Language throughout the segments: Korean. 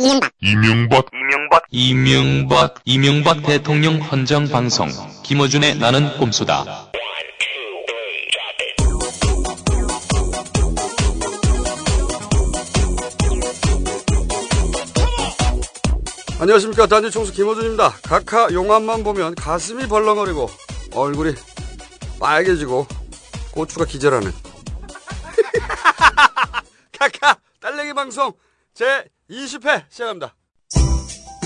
이명박. 이명박. 이명박. 이명박. 이명박 대통령 헌정 방송. 김어준의 나는 꼼수다. 안녕하십니까. 단지 총수 김호준입니다. 각하 용암만 보면 가슴이 벌렁거리고 얼굴이 빨개지고 고추가 기절하는. 각하 딸내기 방송. 제 20회 시작합니다.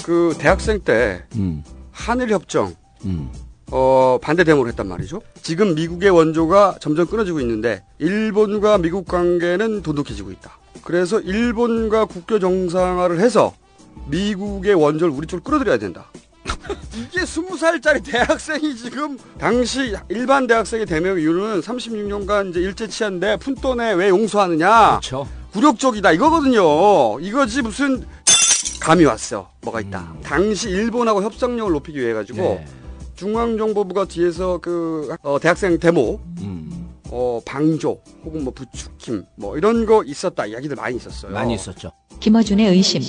그 대학생 때 음, 한일 협정 음. 어, 반대 데모를 했단 말이죠. 지금 미국의 원조가 점점 끊어지고 있는데 일본과 미국 관계는 돈독해지고 있다. 그래서 일본과 국교 정상화를 해서 미국의 원조를 우리 쪽으로 끌어들여야 된다. 이게 스무 살짜리 대학생이 지금 당시 일반 대학생의 대명 이유는 36년간 이제 일제 치한데 푼돈에 왜 용서하느냐? 그렇죠. 굴욕적이다 이거거든요. 이거지 무슨 감이 왔어. 뭐가 있다. 당시 일본하고 협상력을 높이기 위해 가지고 네. 중앙정보부가 뒤에서 그 어, 대학생 데모, 음, 어, 방조 혹은 뭐 부추김 뭐 이런 거 있었다 이야기들 많이 있었어요. 많이 있었죠. 김어준의 의심.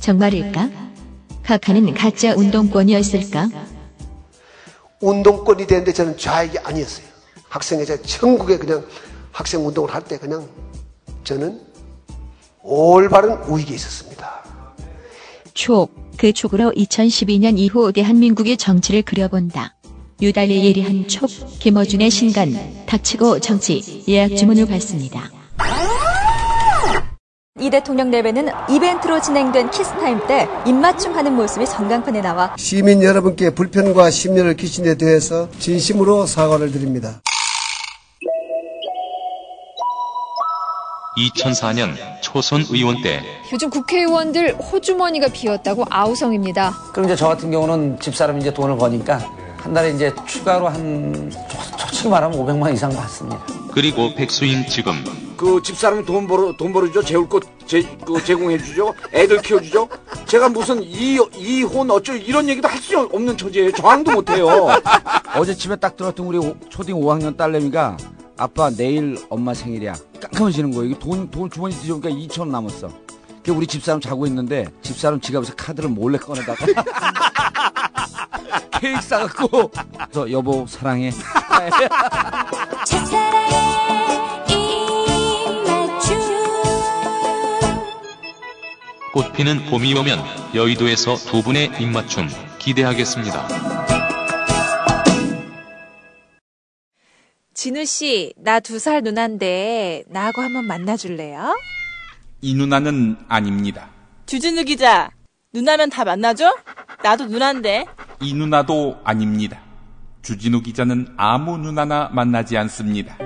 정말일까? 카카는 가짜 운동권이었을까? 운동권이 되는데 저는 좌익이 아니었어요. 학생회자 전국에 그냥 학생 운동을 할 때 그냥 저는 올바른 우익에 있었습니다. 촉. 그 촉으로 2012년 이후 대한민국의 정치를 그려본다. 유달리 예리한 촉. 김어준의 신간. 닥치고 정치. 예약 주문을 받습니다. 이 대통령 내외는 이벤트로 진행된 키스타임 때 입맞춤 하는 모습이 전광판에 나와 시민 여러분께 불편과 심려를 끼친 데 대해서 진심으로 사과를 드립니다. 2004년 초선 의원 때. 요즘 국회의원들 호주머니가 비었다고 아우성입니다. 그럼 이제 저 같은 경우는 집사람이 이제 돈을 버니까 한 달에 이제 추가로 한 저- 솔직히 말하면 500만 이상 받습니다. 그리고 백수인 지금. 그 집사람 돈 벌어 돈 벌어주죠? 재울 것 제, 그 제공해주죠? 애들 키워주죠? 제가 무슨 이 이혼 어쩌 이런 얘기도 할 수 없는 처지예요. 저항도 못해요. 어제 집에 딱 들어왔던 우리 오- 초딩 5학년 딸내미가 아빠 내일 엄마 생일이야. 깜깜해지는 거예요. 이게 돈, 돈 주머니 뒤져보니까 2천 원 남았어. 그 우리 집사람 자고 있는데 집사람 지갑에서 카드를 몰래 꺼내다가 케이크 싸갖고 그래서 여보 사랑해. 꽃피는 봄이 오면 여의도에서 두 분의 입맞춤 기대하겠습니다. 진우 씨, 나 두 살 누나인데 나하고 한번 만나줄래요? 이 누나는 아닙니다. 주진우 기자, 누나면 다 만나줘? 나도 누난데. 이 누나도 아닙니다. 주진우 기자는 아무 누나나 만나지 않습니다.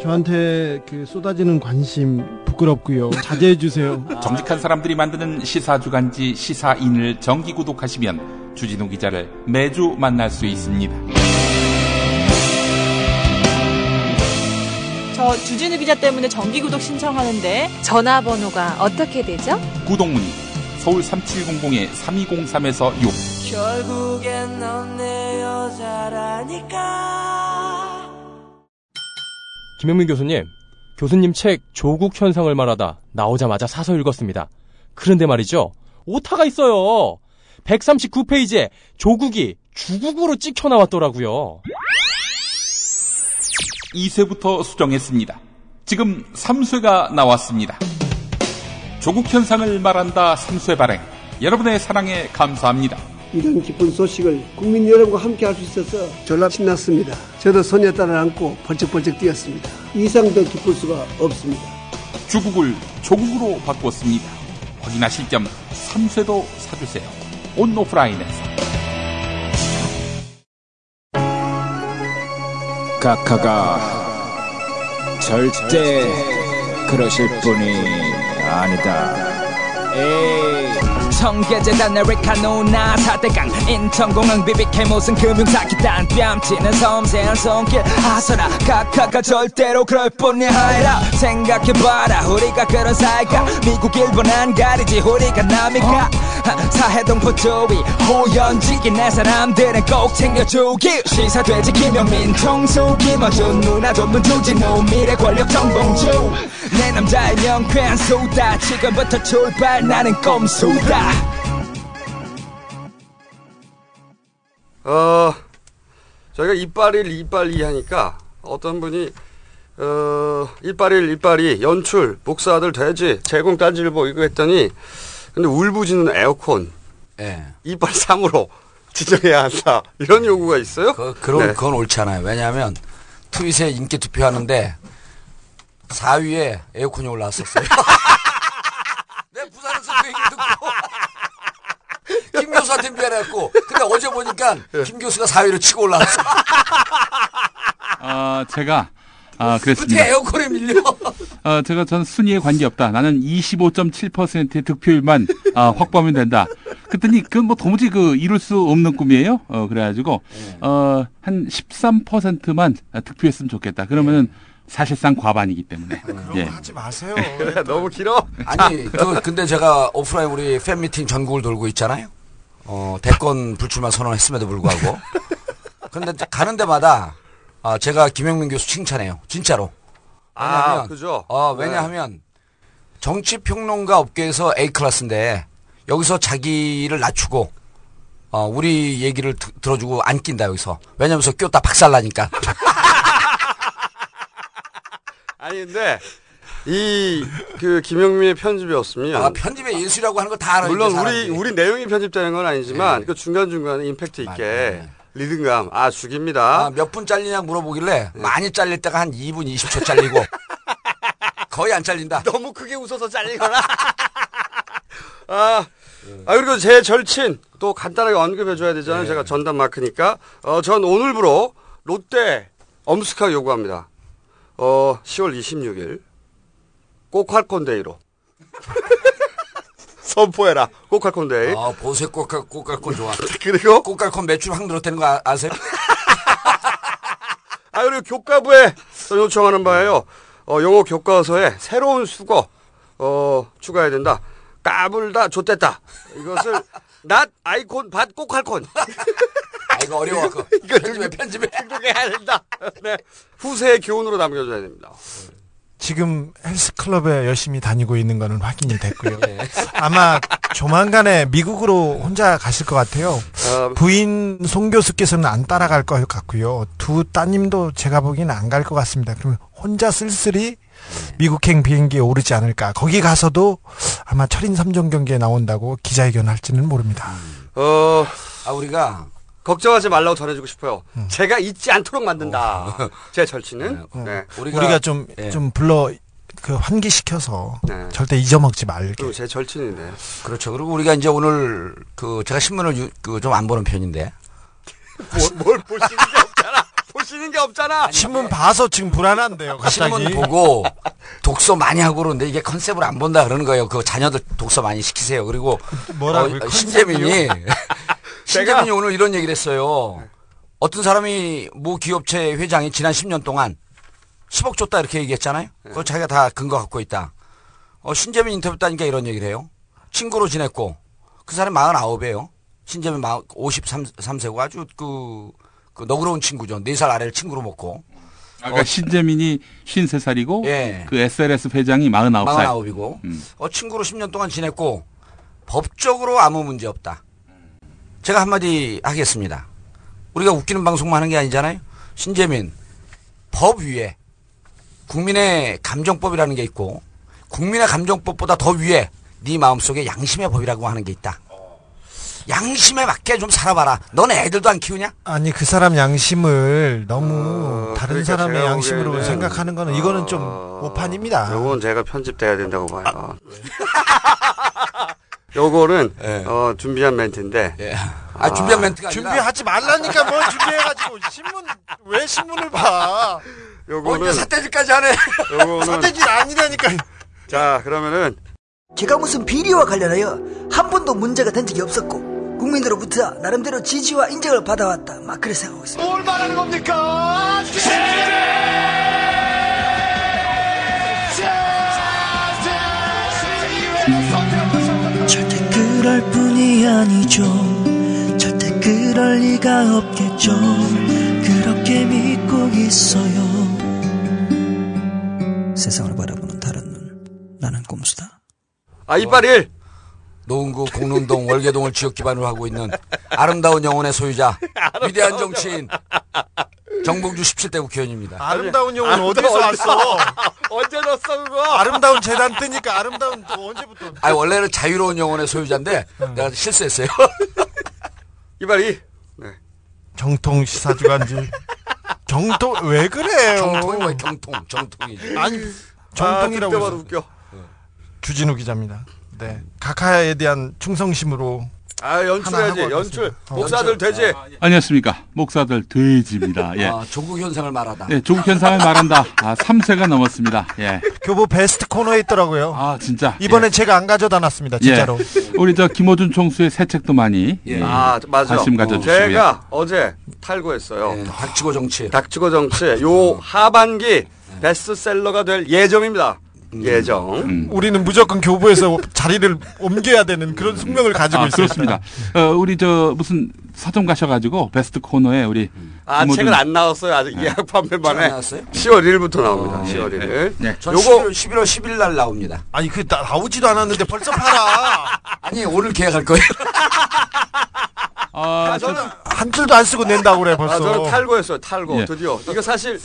저한테 그 쏟아지는 관심 부끄럽고요. 자제해 주세요. 정직한 사람들이 만드는 시사 주간지 시사인을 정기 구독하시면 주진우 기자를 매주 만날 수 있습니다. 저 주진우 기자 때문에 정기 구독 신청하는데. 전화번호가 어떻게 되죠? 구독 문의 서울 3700-3203에서 6 결국엔 넌 내 여자라니까 김영민 교수님, 교수님 책 조국 현상을 말하다 나오자마자 사서 읽었습니다. 그런데 말이죠. 오타가 있어요. 139페이지에 조국이 주국으로 찍혀 나왔더라고요. 2쇄부터 수정했습니다. 지금 3쇄가 나왔습니다. 조국 현상을 말한다 3쇄 발행. 여러분의 사랑에 감사합니다. 이런 기쁜 소식을 국민 여러분과 함께 할 수 있어서 졸라 신났습니다. 저도 소녀딸을 안고 벌쩍벌쩍 뛰었습니다. 이상 더 기쁠 수가 없습니다. 주국을 조국으로 바꿨습니다. 확인하실 겸 3쇄도 사주세요. 온오프라인에서. 카카가 절대 그러실 분이 아니다. 에이. 청계재단 아메리카노나 사대강. 인천공항 비비케 무슨 금융사기단. 뺨치는 섬세한 손길. 아서라 카카가 절대로 그럴 뿐이 아니라 생각해봐라. 우리가 그런 사이가 미국 일본 안 가리지. 우리가 남이까 사해동 포 조이 호연지기 내 사람들은 꼭 챙겨주기. 시사돼지 김영민 청소 김어준 누나 전문 조진호 미래 권력 정봉주. 내 남자의 명쾌한 수다. 지금부터 출발 나는 꼼수다 어, 저희가 이빨 1, 이빨 2 하니까 어떤 분이 어, 이빨 1, 이빨 2 연출, 복사들 돼지, 제공 딴질보 이거 했더니 근데 울부짖는 에어컨 예. 이빨 3으로 지정해야 한다. 이런 요구가 있어요? 그, 그런, 네. 그건 옳지 않아요. 왜냐하면 트윗에 인기 투표하는데 4위에 에어컨이 올라왔었어요. 내 부산에서 그 얘기 듣고 김 교수한테 미안해갖고 근데 어제 보니까 네. 김 교수가 4위로 치고 올라왔어. 아, 제가 아, 어떻게 그랬습니다. 에어컨에 밀려? 어, 제가 전 순위에 관계없다. 나는 25.7%의 득표율만 아, 확보하면 된다. 그랬더니 그건 뭐 도무지 그 이룰 수 없는 꿈이에요. 어, 그래가지고 어, 한 13%만 득표했으면 좋겠다. 그러면은 사실상 과반이기 때문에. 예. 하지 마세요. 너무 길어. 아니, 그, 근데 제가 오프라인 우리 팬미팅 전국을 돌고 있잖아요. 어, 대권 불출마 선언했음에도 불구하고. 근데 가는 데마다 아, 제가 김영민 교수 칭찬해요. 진짜로. 아, 왜냐하면, 그죠? 어, 왜냐하면 정치 평론가 업계에서 A 클래스인데 여기서 자기를 낮추고 어, 우리 얘기를 드- 들어주고 안 낀다 여기서. 왜냐면서 꼈다 박살 나니까. 아니 근데 이 그 김영민의 편집이었으면 아, 편집의 예술이라고 하는 거 다 알아요. 물론 우리. 우리 내용이 편집되는 건 아니지만 네. 그 중간 중간에 임팩트 있게 리듬감 아 죽입니다. 아, 몇 분 잘리냐 물어보길래 많이 잘릴 때가 한 2분 20초 잘리고 거의 안 잘린다. 너무 크게 웃어서 잘리거나. 아, 아 그리고 제 절친 또 간단하게 언급해줘야 되잖아요. 제가 전담 마크니까 어, 전 오늘부로 롯데 엄숙하게 요구합니다. 어 10월 26일 꼭할콘데이로 선포해라 꼭할콘데이. 아, 보세 꽃갈, 꽃갈콘 좋아. 그리고 꽃갈콘 매출 확 늘었다는 거 아, 아세요? 아 그리고 교과부에 또 요청하는 바예요. 어, 영어 교과서에 새로운 수거 어, 추가해야 된다. 까불다 좆됐다. 이것을 낫 아이콘 밭 꼭할콘. 아, 이거 어려워. 그 이거 편집에 편집에. 등록해야 된다. 네. 후세의 교훈으로 남겨줘야 됩니다. 지금 헬스클럽에 열심히 다니고 있는 거는 확인이 됐고요. 아마 조만간에 미국으로 혼자 가실 것 같아요. 어, 부인 송 교수께서는 안 따라갈 것 같고요. 두 따님도 제가 보기에는 안 갈 것 같습니다. 그러면 혼자 쓸쓸히 미국행 비행기에 오르지 않을까. 거기 가서도 아마 철인 3종 경기에 나온다고 기자회견 할지는 모릅니다. 어, 아, 우리가 걱정하지 말라고 전해주고 싶어요. 제가 잊지 않도록 만든다. 제 절친은. 네. 우리가, 좀, 예. 좀 불러, 그, 환기시켜서 네. 절대 잊어먹지 말게. 제 절친인데. 그렇죠. 그리고 우리가 이제 오늘 그 제가 신문을 그 좀 안 보는 편인데 뭘, 뭘 보시는 게 없잖아. 보시는 게 없잖아. 신문 봐서 지금 불안한데요, 갑자기. 신문 보고 독서 많이 하고 그러는데 이게 컨셉을 안 본다 그러는 거예요. 그 자녀들 독서 많이 시키세요. 그리고 뭐라고요? 어? 신재민이 신재민이 오늘 이런 얘기를 했어요. 어떤 사람이 모 기업체 회장이 지난 10년 동안 10억 줬다 이렇게 얘기했잖아요. 그거 자기가 다 근거 갖고 있다. 어, 신재민 인터뷰 따니까 이런 얘기를 해요. 친구로 지냈고 그 사람 49이에요. 신재민 53세고 아주 그, 그 너그러운 친구죠. 4살 아래를 친구로 먹고. 아까 신재민이 53살이고 예. 그 SLS 회장이 49살. 49이고 음. 어, 친구로 10년 동안 지냈고 법적으로 아무 문제 없다. 제가 한마디 하겠습니다. 우리가 웃기는 방송만 하는 게 아니잖아요. 신재민 법 위에 국민의 감정법이라는 게 있고 국민의 감정법보다 더 위에 네 마음속에 양심의 법이라고 하는 게 있다. 양심에 맞게 좀 살아봐라. 너네 애들도 안 키우냐? 아니 그 사람 양심을 너무 다른 그러니까 사람의 양심으로 보기에는, 생각하는 거는 이거는 좀 어, 오판입니다. 요건 제가 편집돼야 된다고 봐요. 요거는 예. 어, 준비한 멘트인데. 예. 아, 준비한 멘트가 아니라 준비하지 말라니까 뭘 준비해가지고 신문 왜 신문을 봐? 어, 요거는 이제 삿대질까지 하네. 요거는 사대질 아니라니까. 자 그러면은 제가 무슨 비리와 관련하여 한 번도 문제가 된 적이 없었고 국민들로부터 나름대로 지지와 인정을 받아왔다 막 그렇게 생각하고 있습니다. 뭘 말하는 겁니까? 절대 그럴 뿐이 아니죠. 절대 그럴 리가 없겠죠. 그렇게 믿고 있어요. 세상을 바라보는 다른 눈. 나는 꼼수다. 아 이빨일. 노은구 공릉동 월계동을 지역 기반으로 하고 있는 아름다운 영혼의 소유자 위대한 정치인 정봉주 17대 국회의원입니다. 아름다운 영혼 아름다운 어디서 왔어? 언제 넣었어 그거? 아름다운 재단 뜨니까 아름다운 또 언제부터? 아니 원래는 자유로운 영혼의 소유자인데 내가 실수했어요. 이빨이 정통 시사주간지. 정통 왜 그래요? 경통이 뭐야 경통 정통이지. 아니 아, 정통이라고 해서 웃겨. 주진우 기자입니다. 네 카카에 대한 충성심으로 아 연출해야지 하나 하고 연출. 왔습니다. 목사들 되지. 안녕하십니까. 목사들 돼지입니다. 예. 아, 조국 현상을 말하다. 네, 조국 현상을 말한다. 아, 3세가 넘었습니다. 예. 교보 베스트 코너에 있더라고요. 아, 진짜. 이번엔 제가 안 가져다 놨습니다. 진짜로. 예. 우리 저 김호준 총수의 새 책도 많이 예. 아 맞아. 관심 가져주시고요. 제가 어제 탈고했어요. 닥치고 정치. 닥치고 정치. 요 하반기 베스트셀러가 될 예정입니다. 예정. 음. 우리는 무조건 교보에서 자리를 옮겨야 되는 그런 숙명을 가지고 아, 있습니다. 그렇습니다. 어, 우리 저 무슨 서점 가셔가지고 베스트 코너에 우리 아 김호준- 책은 안 나왔어요. 아직 네. 예약 판매만 해. 나왔어요? 10월 1일부터 나옵니다. 10월 1일. 네. 전 요거 11월, 11월 10일 날 나옵니다. 아니 그 나, 나오지도 않았는데 벌써 팔아. 아니 오늘 계약할 거예요. 아, 저는 한 줄도 안 쓰고 낸다고 그래 벌써. 아, 저는 탈고했어요. 탈고 예. 드디어. 이거 사실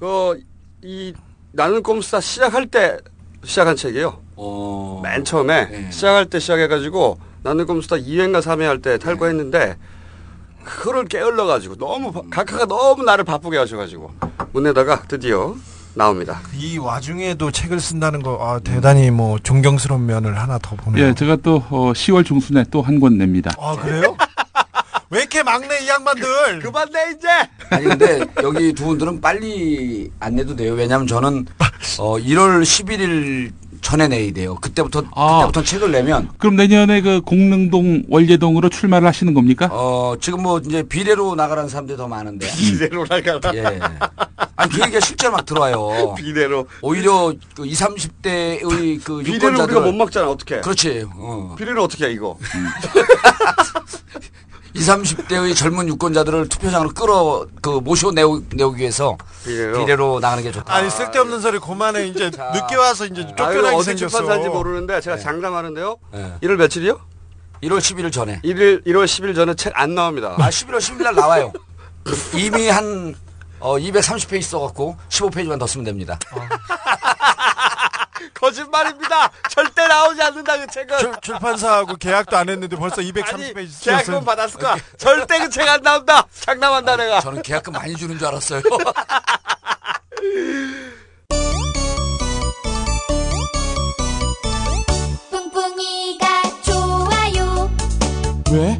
그이 나는 꼼수다 시작할 때 시작한 책이에요. 어... 맨 처음에 네. 시작할 때 시작해가지고 나는 꼼수다 2회인가 3회 할 때 탈고했는데 그거를 깨울러 가지고 너무 바- 각하가 너무 나를 바쁘게 하셔가지고 문에다가 드디어 나옵니다. 이 와중에도 책을 쓴다는 거 아, 대단히 뭐 존경스러운 면을 하나 더 보네요. 예, 제가 또 어, 10월 중순에 또 한 권 냅니다. 아 그래요? 왜 이렇게 막내 이 양반들? 그만 내 이제. 아니 근데 여기 두 분들은 빨리 안 내도 돼요. 왜냐하면 저는 어 1월 11일 전에 내야 돼요. 그때부터 아. 그때부터 책을 내면 그럼 내년에 그 공릉동 월계동으로 출마를 하시는 겁니까? 어 지금 뭐 이제 비례로 나가라는 사람들이 더 많은데. 비대로 나가라. 예. 아니 그 얘기가 실제로 막 들어와요. 비대로. 오히려 그 20, 30대의 그 비대를 유권자들 우리가 못 막잖아. 어떻게? 그렇지. 어. 비례를 어떻게 해 이거? 20, 30대의 젊은 유권자들을 투표장으로 끌어 그 모셔 내오, 내오기 위해서 비례로. 비례로 나가는 게 좋다. 아니 쓸데없는 소리 그만해 이제 늦게 와서 이제 아, 이거 쫓겨나게 어디 생겼어. 출판사인지 모르는데 제가 장담하는데요. 네. 1월 며칠이요? 1월 11일 전에. 1일 1월 10일 전에 책 안 나옵니다. 아 11월 10일 날 나와요. 이미 한 어, 230페이지 써갖고 15페이지만 더 쓰면 됩니다. 거짓말입니다. 절대 나오지 않는다 그 책은. 출, 출판사하고 계약도 안 했는데 벌써 230페이지 계약금 받았을 거야. 절대 그 책 안 나온다. 장담한다 내가. 저는 계약금 많이 주는 줄 알았어요. 뿡뿡이가 좋아요 왜?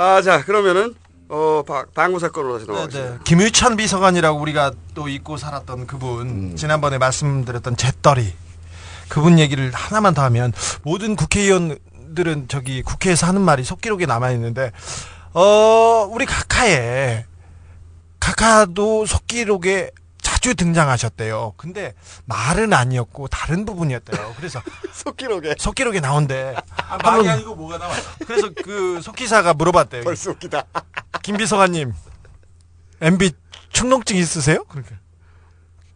아, 자, 그러면은 어, 바, 방구 사건으로 다시 네, 넘어가겠습니다. 김유찬 비서관이라고 우리가 또 잊고 살았던 그분 음. 지난번에 말씀드렸던 잿더리 그분 얘기를 하나만 더 하면 모든 국회의원들은 저기 국회에서 하는 말이 속기록에 남아 있는데 어 우리 카카에 카카도 속기록에 자주 등장하셨대요. 근데 말은 아니었고 다른 부분이었대요. 그래서 속기록에 속기록에 나온대. 말이 한번- 아니고 뭐가 나와? 그래서 그 속기사가 물어봤대요. 벌써 웃기다. 김 비서관님, MB 충농증 있으세요? 그러니까.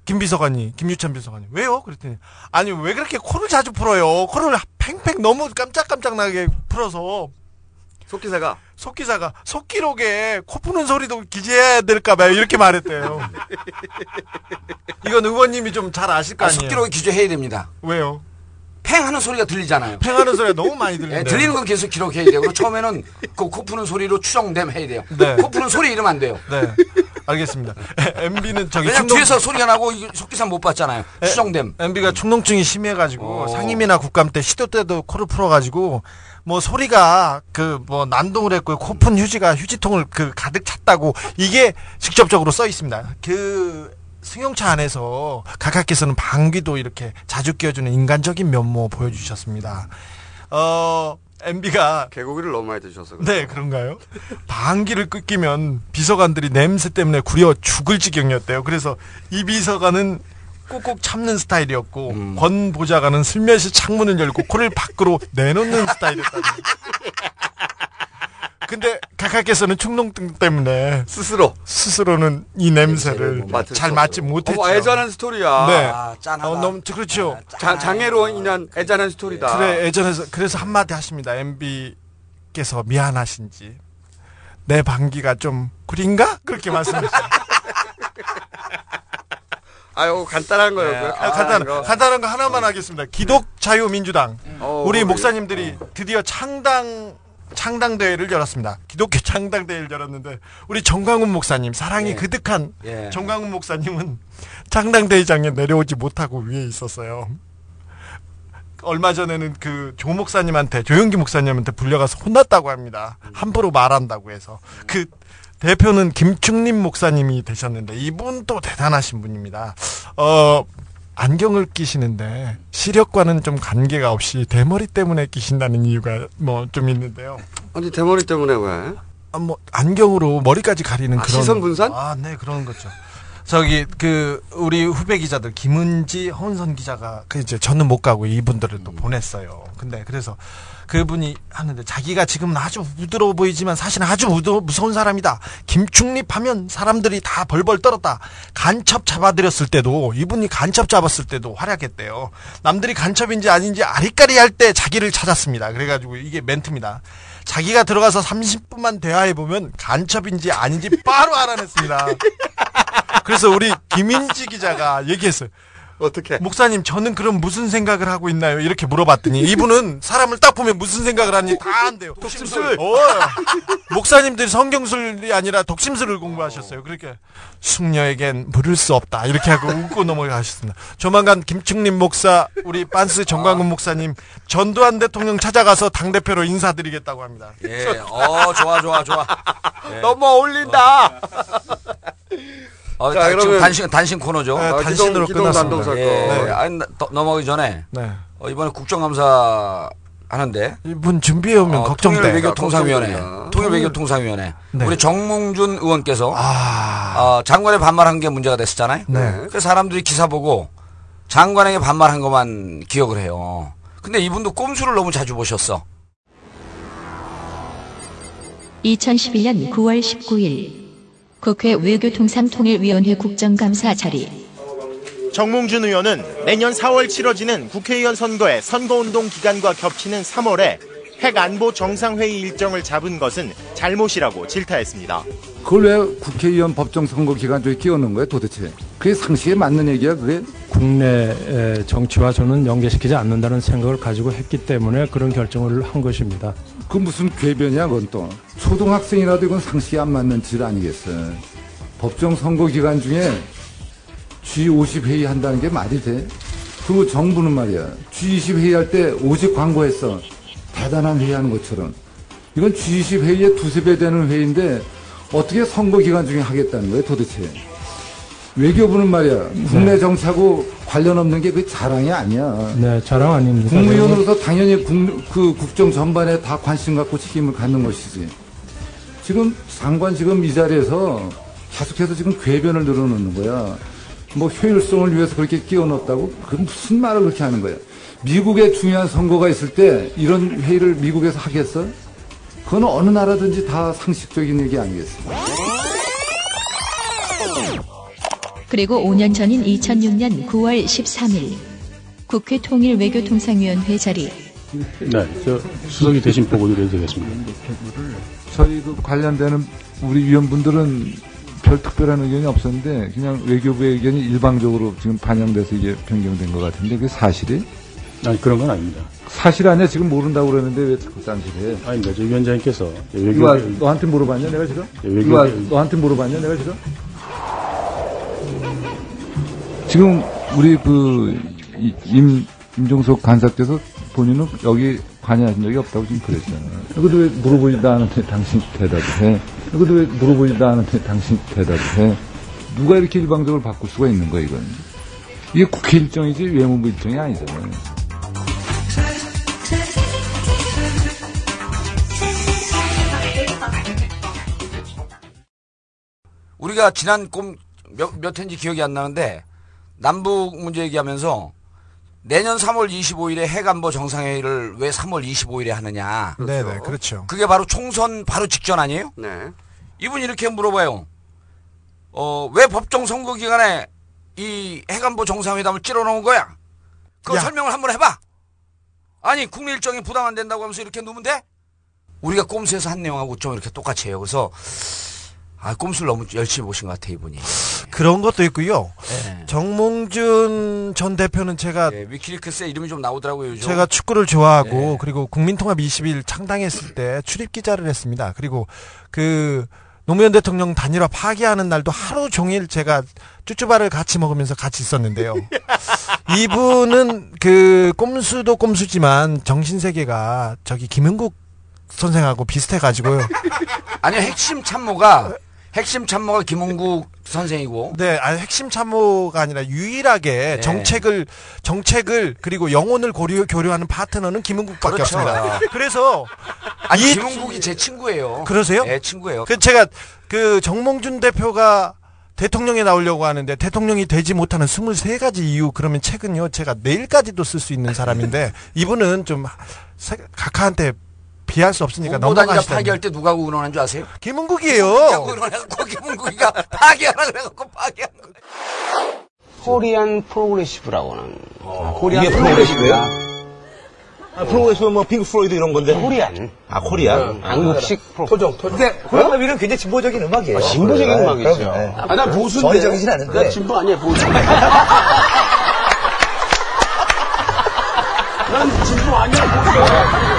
김 비서관님, 김유찬 비서관님, 왜요? 그랬더니, 아니, 왜 그렇게 코를 자주 풀어요? 코를 팽팽 너무 깜짝깜짝 나게 풀어서. 속기사가 속기사가 속기록에 코 푸는 소리도 기재해야 될까봐요. 이렇게 말했대요. 이건 의원님이 좀 잘 아실 거 아, 아니에요? 속기록에 기재해야 됩니다. 왜요? 팽 하는 소리가 들리잖아요. 팽하는 소리가 너무 많이 들리는데. 예, 들리는 건 계속 기록해야 되고 처음에는 그 코 푸는 소리로 추정됨 해야 돼요. 네. 코 푸는 소리 이러면 안 돼요. 네. 알겠습니다. MB는 저기 왜냐면 충동- 뒤에서 소리가 나고 속기사 못 봤잖아요. 추정됨. MB가 충농증이 심해가지고 어. 상임이나 국감 때 시도 때도 코를 풀어가지고 뭐 소리가 그 뭐 난동을 했고 코푼 휴지가 휴지통을 그 가득 찼다고 이게 직접적으로 써 있습니다. 그 승용차 안에서 각하께서는 방귀도 이렇게 자주 뀌어주는 인간적인 면모 보여주셨습니다. 어 MB가 개고기를 너무 많이 드셔서 그래요. 네, 그런가요? 방귀를 끄끼면 비서관들이 냄새 때문에 구려 죽을 지경이었대요. 그래서 이 비서관은 꾹꾹 참는 스타일이었고 권 보좌관은 슬며시 창문을 열고 코를 밖으로 내놓는 스타일이었다. 근데 각하께서는 충동증 때문에 스스로 스스로는 이 냄새를 잘수 맡지. 못했죠. 어머, 애잔한 스토리야. 네. 아, 짠하다. 어, 너무 그렇죠. 자- 장애로 인한 애잔한 스토리다. 그래 예전에서 그래서 한마디 하십니다. MB께서 미안하신지 내 방귀가 좀 구린가 그렇게 말씀하시죠. 아유 간단한 거였고요. 아, 간단 거. 간단한 거 하나만 하겠습니다. 기독 자유민주당 어, 우리 어, 목사님들이 드디어 창당 창당 대회를 열었습니다. 기독교 창당 대회를 열었는데 우리 정광훈 목사님 사랑이 예. 그득한 예. 정광훈 목사님은 창당 대회장에 내려오지 못하고 위에 있었어요. 얼마 전에는 그 조 목사님한테 조영기 목사님한테 불려가서 혼났다고 합니다. 함부로 말한다고 해서 그 대표는 김충림 목사님이 되셨는데 이분 또 대단하신 분입니다. 어 안경을 끼시는데 시력과는 좀 관계가 없이 대머리 때문에 끼신다는 이유가 뭐 좀 있는데요. 아니 대머리 때문에 왜? 아, 뭐 안경으로 머리까지 가리는 아, 그런 시선 분산? 아, 네 그런 거죠. 저기 그 우리 후배 기자들 김은지, 허은선 기자가 그 이제 저는 못 가고 이분들을 또 보냈어요. 근데 그래서 그분이 하는데 자기가 지금은 아주 부드러워 보이지만 사실은 아주 무더, 무서운 사람이다. 김충립 하면 사람들이 다 벌벌 떨었다. 간첩 잡아들였을 때도 이분이 간첩 잡았을 때도 활약했대요. 남들이 간첩인지 아닌지 아리까리 할 때 자기를 찾았습니다. 그래가지고 이게 멘트입니다. 자기가 들어가서 30분만 대화해 보면 간첩인지 아닌지 바로 알아냈습니다. 그래서 우리 김인지 기자가 얘기했어요. 어떻게? 목사님, 저는 그럼 무슨 생각을 하고 있나요? 이렇게 물어봤더니 이분은 사람을 딱 보면 무슨 생각을 하는지 다 안돼요. 독심술. 어, 목사님들이 성경술이 아니라 독심술을 공부하셨어요. 그렇게 숙녀에겐 물을 수 없다. 이렇게 하고 웃고 넘어가셨습니다. 조만간 김충림 목사, 우리 빤스 정광훈 목사님 전두환 대통령 찾아가서 당 대표로 인사드리겠다고 합니다. 예, 어, 좋아, 좋아, 좋아. 예. 너무 어울린다. 어, 자, 다- 지금 그러면- 단신, 단신 코너죠. 네, 아, 단신으로 기동- 끝났습니다. 사건. 예, 네. 아니, 더- 넘어가기 전에 네. 어, 이번에 국정감사 하는데 이분 준비해 오면 어, 걱정돼. 통일외교통상위원회, 걱정됩니다. 통일외교통상위원회 네. 우리 정몽준 의원께서 아, 어, 장관에 반말한 게 문제가 됐었잖아요. 네. 그 사람들이 기사 보고 장관에게 반말한 것만 기억을 해요. 근데 이분도 꼼수를 너무 자주 보셨어. 2011년 9월 19일 국회 외교통상통일위원회 국정감사 자리 정몽준 의원은 내년 4월 치러지는 국회의원 선거의 선거운동 기간과 겹치는 3월에 핵 안보 정상회의 일정을 잡은 것은 잘못이라고 질타했습니다. 그걸 왜 국회의원 법정 선거 기간 중에 끼워넣은 거야 도대체? 그게 상식에 맞는 얘기야 그게? 국내 정치와 저는 연계시키지 않는다는 생각을 가지고 했기 때문에 그런 결정을 한 것입니다. 그 무슨 궤변이야 그건 또 초등학생이라도 이건 상식에 안 맞는 질 아니겠어 법정 선거 기간 중에 G50 회의 한다는 게 말이 돼? 그리고 정부는 말이야 G20 회의할 때 오직 광고했어 대단한 회의하는 것처럼 이건 G20 회의의 두세 배 되는 회의인데 어떻게 선거 기간 중에 하겠다는 거야 도대체 외교부는 말이야 국내 정치하고 관련 없는 게 그 자랑이 아니야 네, 자랑 아닙니다. 국무위원으로서 당연히 국, 그 국정 전반에 다 관심 갖고 책임을 갖는 것이지. 지금 장관 지금 이 자리에서 계속해서 지금 궤변을 늘어놓는 거야. 뭐 효율성을 위해서 그렇게 끼워 넣었다고? 그 무슨 말을 그렇게 하는 거야? 미국에 중요한 선거가 있을 때 이런 회의를 미국에서 하겠어? 그건 어느 나라든지 다 상식적인 얘기 아니겠어? 그리고 5년 전인 2006년 9월 13일 국회 통일 외교통상위원회 자리 네, 저 수석이 대신 보고 드리겠습니다. 저희 그 관련되는 우리 위원분들은 별 특별한 의견이 없었는데 그냥 외교부의 의견이 일방적으로 지금 반영돼서 이게 변경된 것 같은데 그게 사실이? 아니 그런 건 아닙니다. 사실 아니야 지금 모른다고 그러는데 왜 자꾸 딴소리해? 아닙니다. 저 위원장님께서 외교 이거 너한테 물어봤냐 내가 지금? 외교- 이거 너한테 물어봤냐 내가 지금? 지금 우리 그 이- 임 임종석 간사께서 본인은 여기 관여하신 적이 없다고 지금 그랬잖아. 그래도 왜 물어보지도 않은데 당신 대답을 해? 그래도 왜 물어보지도 않은데 당신 대답을 해? 누가 이렇게 일방적으로 바꿀 수가 있는 거야 이건? 이게 국회 일정이지 외무부 일정이 아니잖아요. 우리가 지난 꼼, 몇, 몇 회인지 기억이 안 나는데, 남북 문제 얘기하면서 내년 3월 25일에 해관보 정상회의를 왜 3월 25일에 하느냐. 네네, 그렇죠. 그게 바로 총선 바로 직전 아니에요? 네. 이분 이렇게 물어봐요. 어, 왜 법정 선거 기간에 이 해관보 정상회담을 찌러놓은 거야? 그 야. 설명을 한번 해봐. 아니 국내 일정이 부담 안 된다고 하면서 이렇게 누면 돼? 우리가 꼼수에서 한 내용하고 좀 이렇게 똑같이 해요. 그래서 아 꼼수를 너무 열심히 보신 것 같아 이분이. 그런 것도 있고요. 네. 정몽준 전 대표는 제가 예, 위키리크스에 이름이 좀 나오더라고요. 요즘. 제가 축구를 좋아하고 네. 그리고 국민통합 20일 창당했을 때 출입 기자를 했습니다. 그리고 그 노무현 대통령 단일화 파기하는 날도 하루 종일 제가 쭈쭈바를 같이 먹으면서 같이 있었는데요. 이분은 그 꼼수도 꼼수지만 정신 세계가 저기 김은국 선생하고 비슷해 가지고요. 아니요 핵심 참모가 핵심 참모가 김홍국 선생이고. 네, 아니 핵심 참모가 아니라 유일하게 네. 정책을 정책을 그리고 영혼을 고려 교류하는 파트너는 김은국밖에 그렇죠. 없습니다. 그래서 아니 이- 김홍국이 제 친구예요. 그러세요? 네, 친구예요. 그 제가 그 정몽준 대표가 대통령에 나오려고 하는데 대통령이 되지 못하는 23가지 이유 그러면 책은요 제가 내일까지도 쓸 수 있는 사람인데 이분은 좀 세- 각하한테 비할 수 없으니까 넘어가시다. 파기할 때 누가 의논한 줄 아세요? 김은국이에요. 의논해갖고 김은국이가 파기하라 그래갖고 파기한 거. 코리안 프로그레시브라고는 이게 progressive예요? 아, progressive 뭐 핑크 플로이드 이런 건데. Korean. 아, Korean. 한국식 프로. 토종, 토종. 근데 Korean은 굉장히 진보적인 음악이에요. 아, 진보적인 네, 음악이죠. 네. 아, 난 보수인데. 전형적이진 않은데. 나 진보 아니야, 보수. 난 진보 아니야,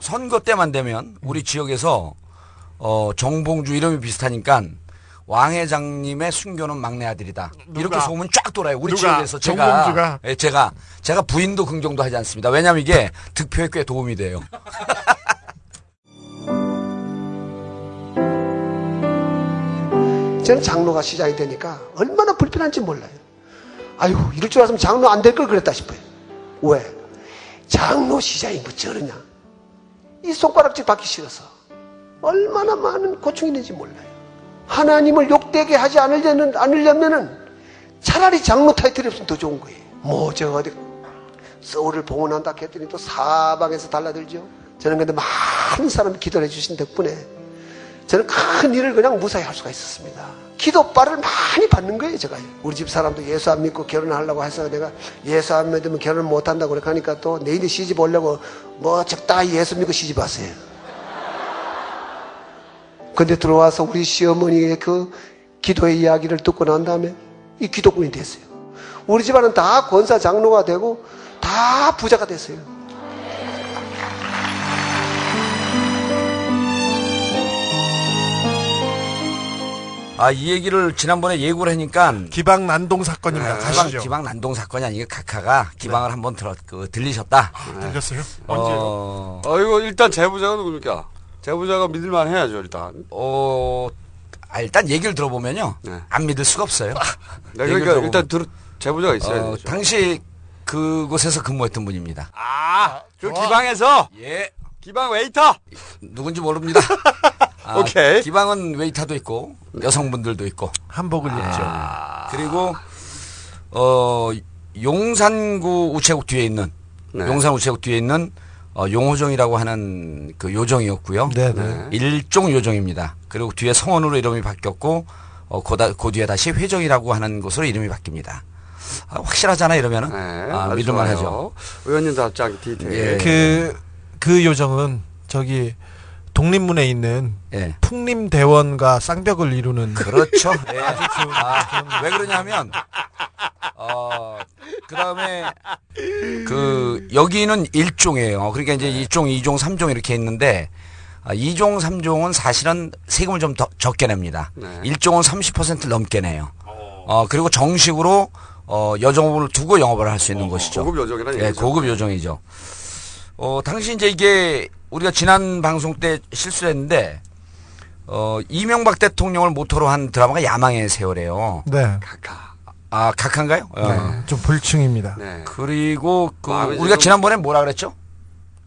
선거 때만 되면 우리 지역에서 어, 정봉주 이름이 비슷하니까 왕 회장님의 순교는 막내 아들이다. 이렇게 누가? 소문 쫙 돌아요. 우리 누가? 지역에서 제가 정봉주가? 예, 제가 제가 부인도 긍정도 하지 않습니다. 왜냐하면 이게 득표에 꽤 도움이 돼요. 저는 장로가 시장이 되니까 얼마나 불편한지 몰라요. 아유, 이럴 줄 알았으면 장로 안 될 걸 그랬다 싶어요. 왜? 장로 시장이 뭐 저러냐? 이 손가락질 받기 싫어서 얼마나 많은 고충이 있는지 몰라요. 하나님을 욕되게 하지 않으려는, 않으려면은 차라리 장로 타이틀이 없으면 더 좋은 거예요. 뭐, 저 어디, 서울을 봉헌한다 했더니 또 사방에서 달라들죠. 저는 근데 많은 사람이 기도를 해주신 덕분에 저는 큰 일을 그냥 무사히 할 수가 있었습니다. 기도빨을 많이 받는 거예요, 제가. 우리 집 사람도 예수 안 믿고 결혼하려고 해서 내가 예수 안 믿으면 결혼 못 한다고 그렇게 하니까 또 내일이 시집 오려고 뭐 적당히 예수 믿고 시집 왔어요. 근데 들어와서 우리 시어머니의 그 기도의 이야기를 듣고 난 다음에 이 기도꾼이 됐어요. 우리 집안은 다 권사 장로가 되고 다 부자가 됐어요. 아, 이 얘기를 지난번에 예고를 하니까 기방 난동 사건입니다. 기방, 가시죠. 기방 난동 사건이 아니고 각하가 기방을 한번 들어 그, 들리셨다. 들렸어요? 어, 어, 이거 일단 제보자가 누굽니까? 제보자가 믿을만 해야죠, 일단. 어, 아, 일단 얘기를 들어보면요. 안 믿을 수가 없어요. 네, 얘기를 그러니까 들어보면. 일단 들, 제보자가 있어야 어, 되죠. 당시 그곳에서 근무했던 분입니다. 아, 그 기방에서? 예. 기방 웨이터? 누군지 모릅니다. 아, 오케이. 기방은 웨이터도 있고 여성분들도 있고 한복을 입죠. 그리고 어 용산구 우체국 뒤에 있는 네. 용산 우체국 뒤에 있는 어, 용호정이라고 하는 그 요정이었고요. 네네. 일종 요정입니다. 그리고 뒤에 성원으로 이름이 바뀌었고 어, 고다, 그 뒤에 다시 회정이라고 하는 곳으로 이름이 바뀝니다. 아, 확실하잖아 이러면은 아, 아주 믿을만. 하죠. 의원님 답장 디테일. 예. 그, 그 요정은 저기 독립문에 있는 예. 풍림 대원과 쌍벽을 이루는 그렇죠. 예. 아, 왜 그러냐면 어 그다음에 그 여기는 일종이에요. 그러니까 이제 일종, 이종, 삼종 이렇게 있는데 아, 2종, 3종은 사실은 세금을 좀 더 적게 냅니다. 네. 일종은 30% 넘게 내요. 어 그리고 정식으로 어 여정업을 두고 영업을 할 수 있는 곳이죠. 고급 요정이라는 예, 얘기죠. 고급 요정이죠. 어 당시 이제 이게 우리가 지난 방송 때 실수했는데 어 이명박 대통령을 모토로 한 드라마가 야망의 세월이에요. 네. 아 각한가요? 어. 네. 좀 불충입니다. 네. 그리고 그 다음에 우리가 지난번에 뭐라 그랬죠?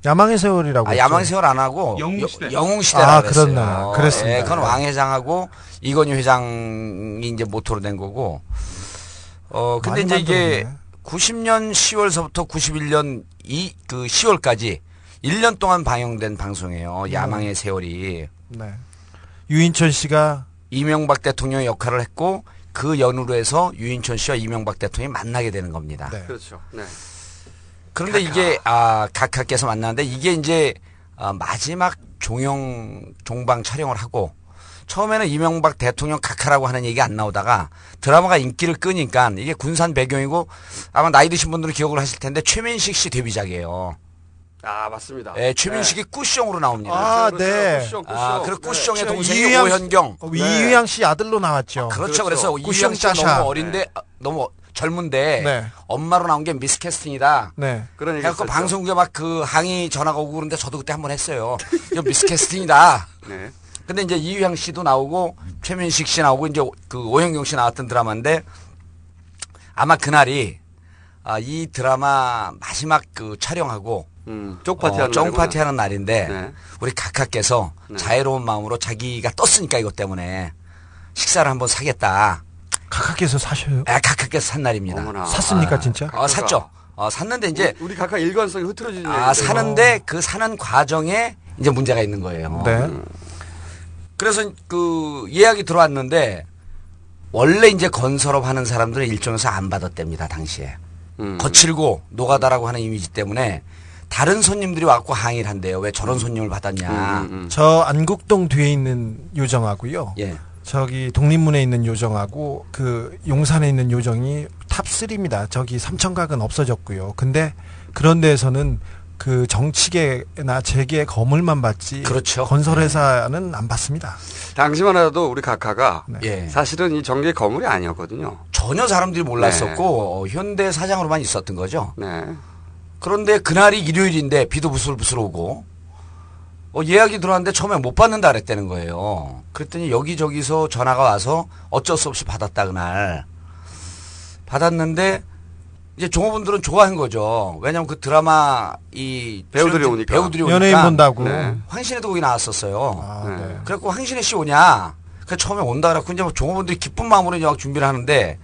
야망의 세월이라고. 아. 야망의 세월 안 하고 영웅시대. 영, 웅시대라 아, 그랬어요. 그랬습니다. 예, 그건 네. 왕 회장하고 이건희 회장이 이제 모토로 된 거고. 어, 근데 이제 이게 만들었네. 90년 10월서부터 91년 이 그 10월까지 1년 동안 방영된 방송이에요. 음. 야망의 세월이. 네. 유인천 씨가 이명박 대통령의 역할을 했고 그 연후로 해서 유인천 씨와 이명박 대통령이 만나게 되는 겁니다. 그렇죠. 네. 그런데 이게 아 각하께서 만났는데 이게 이제 아, 마지막 종영 종방 촬영을 하고 처음에는 이명박 대통령 각하라고 하는 얘기가 안 나오다가 드라마가 인기를 끄니까 이게 군산 배경이고 아마 나이 드신 분들은 기억을 하실 텐데 최민식 씨 데뷔작이에요. 아 맞습니다. 예, 최민식이 꾸숑으로 나옵니다. 아, 그렇죠. 네. 쿠션, 쿠션. 아, 그 꾸숑의 저 동생이 이유양 씨- 오현경. 어, 이유양 씨 아들로 나왔죠. 그렇죠. 그래서 꾸숑 이유양 씨가 짜샤. 너무 어린데 아, 너무 젊은데 네. 엄마로 나온 게 미스캐스팅이다. 네. 그런 얘기 있었죠. 방송국에 막 그 항의 전화가 오고 그런데 저도 그때 한 번 했어요. 이거 미스캐스팅이다. 네. 근데 이제 이유양 씨도 나오고 최민식 씨 나오고 이제 그 오현경 씨 나왔던 드라마인데 아마 그날이 아, 이 드라마 마지막 그 촬영하고 음, 쪽 파티 하는 쫑 날이구나. 파티 하는 날인데 네. 우리 각하께서 네. 자애로운 마음으로 자기가 떴으니까 이것 때문에 식사를 한번 사겠다. 각하께서 사셔요. 아, 각하께서 산 날입니다. 어머나. 샀습니까, 아, 진짜? 어, 샀죠. 어, 샀는데 이제 우리 각각 일관성이 흐트러지는 아. 사는데 그 사는 과정에 이제 문제가 있는 거예요. 네. 그래서 그 예약이 들어왔는데 원래 이제 건설업 하는 사람들은 요정에서 안 받았답니다, 당시에. 음. 거칠고 노가다라고 하는 이미지 때문에 다른 손님들이 와갖고 항의를 한대요. 왜 저런 손님을 받았냐. 음, 저 안국동 뒤에 있는 요정하고요. 예. 저기 독립문에 있는 요정하고 그 용산에 있는 요정이 top 3입니다. 저기 삼청각은 없어졌고요. 근데 그런 데에서는 그 정치계나 재계 거물만 받지 그렇죠. 건설회사는 안 받습니다. 당시만 해도 우리 각하가 예. 사실은 이 정계 거물이 아니었거든요. 전혀 사람들이 몰랐었고 어, 현대 사장으로만 있었던 거죠. 네. 그런데 그날이 일요일인데 비도 부슬부슬 오고 어, 예약이 들어왔는데 처음에 못 받는다 그랬다는 거예요. 그랬더니 여기저기서 전화가 와서 어쩔 수 없이 받았다 그날. 받았는데 이제 종업원들은 좋아한 거죠. 왜냐면 그 드라마 이 배우들이 오니까. 배우들이 오니까 연예인 본다고. 네. 황신혜도 거기 나왔었어요. 아, 네. 네. 그래갖고 황신혜 씨 오냐? 그 처음에 온다 그래갖고 이제 뭐 종업원들이 기쁜 마음으로 이제 막 준비를 하는데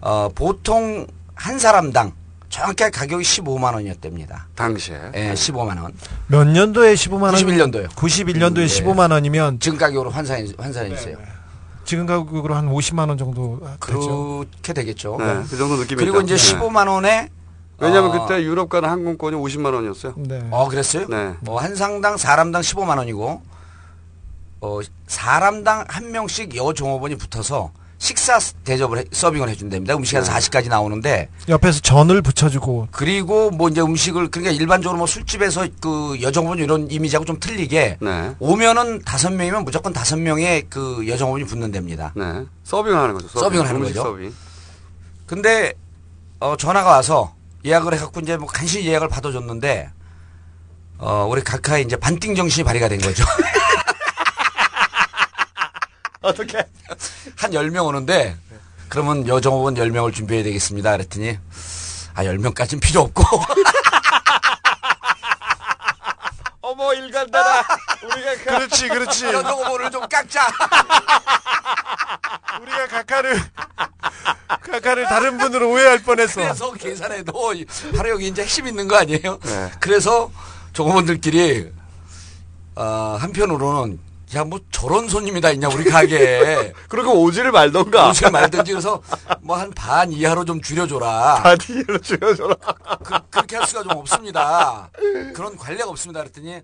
어, 보통 한 사람당 정확하게 가격이 15만 원이었답니다. 당시에. 예, 15만 원. 몇 년도에 15만 원? 91년도요. 91년도에 예. 15만 원이면 지금 가격으로 환산해 환산해 주세요. 지금 가격으로 한 50만 원 정도 되죠. 그렇게 되겠죠. 네, 그 정도 느낌이 그리고 있다. 이제 네. 15만 원에 왜냐면 어, 그때 유럽 가는 항공권이 50만 원이었어요. 네. 어 그랬어요? 네. 어, 한 상당 사람당 15만 원이고 어, 사람당 한 명씩 여 종업원이 붙어서 식사 대접을 해- 서빙을 해준답니다. 음식이 한 네. 40가지 나오는데 옆에서 전을 붙여주고 그리고 뭐 이제 음식을 그러니까 일반적으로 뭐 술집에서 그 여정원 이런 이미지하고 좀 틀리게 네. 오면은 다섯 명이면 무조건 다섯 명의 그 여정원이 붙는답니다. 네. 서빙을 하는 거죠. 서빙 을 하는 음식 거죠. 서빙. 근데 어 전화가 와서 예약을 해갖고 이제 뭐 간신히 예약을 받아줬는데 어 우리 각하의 이제 반띵 정신이 발휘가 된 거죠. 어떻게? 한 10명 오는데 그러면 여정원 10명을 준비해야 되겠습니다. 그랬더니 아 10명까지는 필요 없고 어머 일간다라. 우리가 그렇지 그렇지 여정원을 좀 깎자. 우리가 각하를 각하를 다른 분으로 오해할 뻔했어 그래서 계산해도 바로 여기 이제 핵심 있는 거 아니에요? 네. 그래서 종업원들끼리 어, 한편으로는 야 뭐 저런 손님이 다 있냐 우리 가게에 그리고 오지를 말던가. 오지를 말든지 그래서 뭐 한 반 이하로 좀 줄여줘라. 바디로 줄여줘라. 그, 그렇게 할 수가 좀 없습니다. 그런 관례가 없습니다. 그랬더니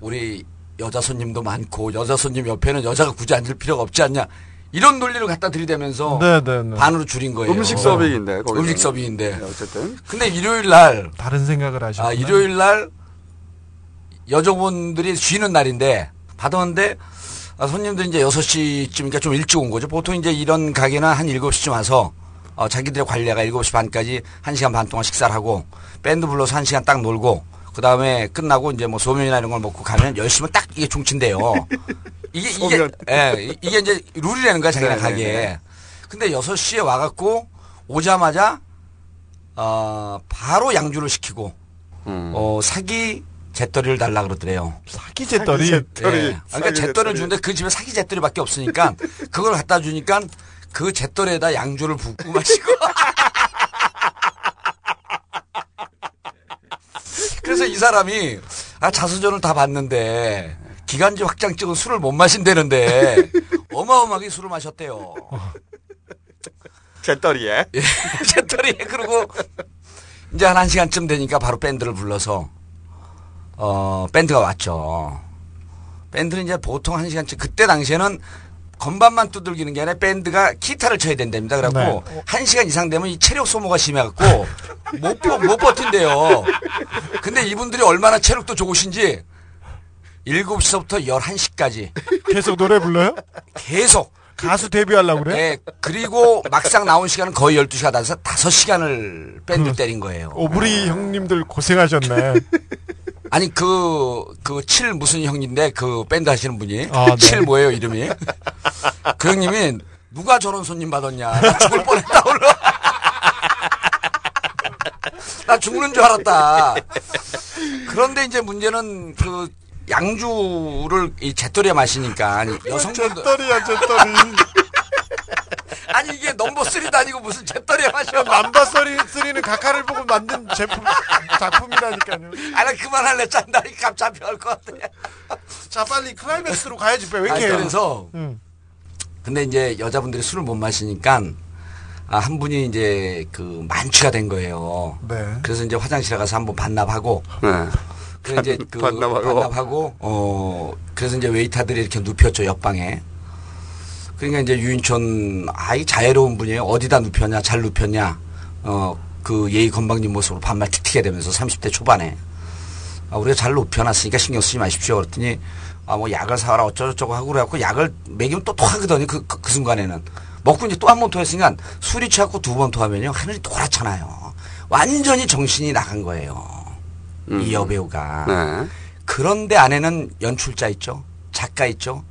우리 여자 손님도 많고 여자 손님 옆에는 여자가 굳이 앉을 필요가 없지 않냐. 이런 논리를 갖다 들이대면서 네네네 반으로 줄인 거예요. 음식 서빙인데. 거기서는. 음식 서빙인데. 네, 어쨌든. 근데 일요일 날 다른 생각을 하셨구나 아, 일요일 날 여정분들이 쉬는 날인데 받았는데 아, 손님들이 이제 6시쯤이니까 좀 일찍 온 거죠. 보통 이제 이런 가게는 한 7시쯤 와서 어, 자기들의 관리가 7시 반까지 1시간 반 동안 식사를 하고 밴드 불러서 1시간 딱 놀고 그 다음에 끝나고 이제 뭐 소면이나 이런 걸 먹고 가면 10시면 딱 이게 종친대요. 이게, 이게. 예, 이게 이제 룰이라는 거야, 자기네 네, 가게에. 네, 네. 근데 6시에 와갖고 오자마자 어, 바로 양주를 시키고 음. 어, 사기 잿더리를 달라 그러더래요. 사기 잿더리. 예. 그러니까 사기 잿더리를 잿더리. 주는데 그 집에 사기 잿더리밖에 없으니까 그걸 갖다 주니까 그 잿더리에다 양주를 붓고 마시고. 그래서 이 사람이 아 자수전을 다 봤는데 기관지 확장증은 술을 못 마신다는데 어마어마하게 술을 마셨대요. 잿더리에. 예, 잿더리에 그리고 이제 한 1시간쯤 되니까 바로 밴드를 불러서 어 밴드가 왔죠. 밴드는 이제 보통 1시간쯤 그때 당시에는 건반만 두들기는 게 아니라 밴드가 기타를 쳐야 된답니다. 그래갖고 네. 한 1시간 이상 되면 이 체력 소모가 심해갖고 못, 버- 못 버틴대요. 근데 이분들이 얼마나 체력도 좋으신지 7시부터 11시까지 계속 노래 불러요? 계속 가수 데뷔하려고 그래? 네, 그리고 막상 나온 시간은 거의 12시가 나서 5시간을 밴드 때린 거예요. 오브리 형님들 고생하셨네. 아니 그 그 칠 무슨 형인데 그 밴드 하시는 분이. 아, 네. 칠 뭐예요 이름이? 그 형님이 누가 저런 손님 받았냐? 나 죽을 뻔했다 오늘. 나 죽는 줄 알았다. 그런데 이제 문제는 그 양주를 이 잿더리에 마시니까 아니, 여성분들 잿더리야 잿더리. 아니 이게 넘버 3도 아니고 무슨 마셔 남바 소리 쓰리는 각하를 보고 만든 제품 작품이라니까요. 아 나 그만할래 짠다니 값 잡혀갈 것 같아 자 빨리 클라이맥스로 가야지 왜 아니, 이렇게 그래서 응. 근데 이제 여자분들이 술을 못 마시니까 아, 한 분이 이제 그 만취가 된 거예요. 네. 그래서 이제 화장실에 가서 한번 반납하고 네. 그래서 이제 그 반납하고. 반납하고 어 그래서 이제 웨이터들이 이렇게 눕혔죠 옆방에. 그러니까 이제 유인촌 아이 자애로운 분이에요. 어디다 눕혔냐, 잘 눕혔냐. 어 그 예의 건방진 모습으로 반말 틱틱해 되면서 30대 초반에 아, 우리가 잘 눕혀놨으니까 신경 쓰지 마십시오. 그랬더니 아 뭐 약을 사와라 어쩌고저쩌고 하고 그래갖고 약을 먹이면 또 토하거든요. 그, 그, 그 순간에는 먹고 이제 또 한 번 토했으니까 술이 취하고 두 번 토하면요 하늘이 노랗잖아요. 완전히 정신이 나간 거예요. 이 여배우가. 네. 그런데 안에는 연출자 있죠. 작가 있죠.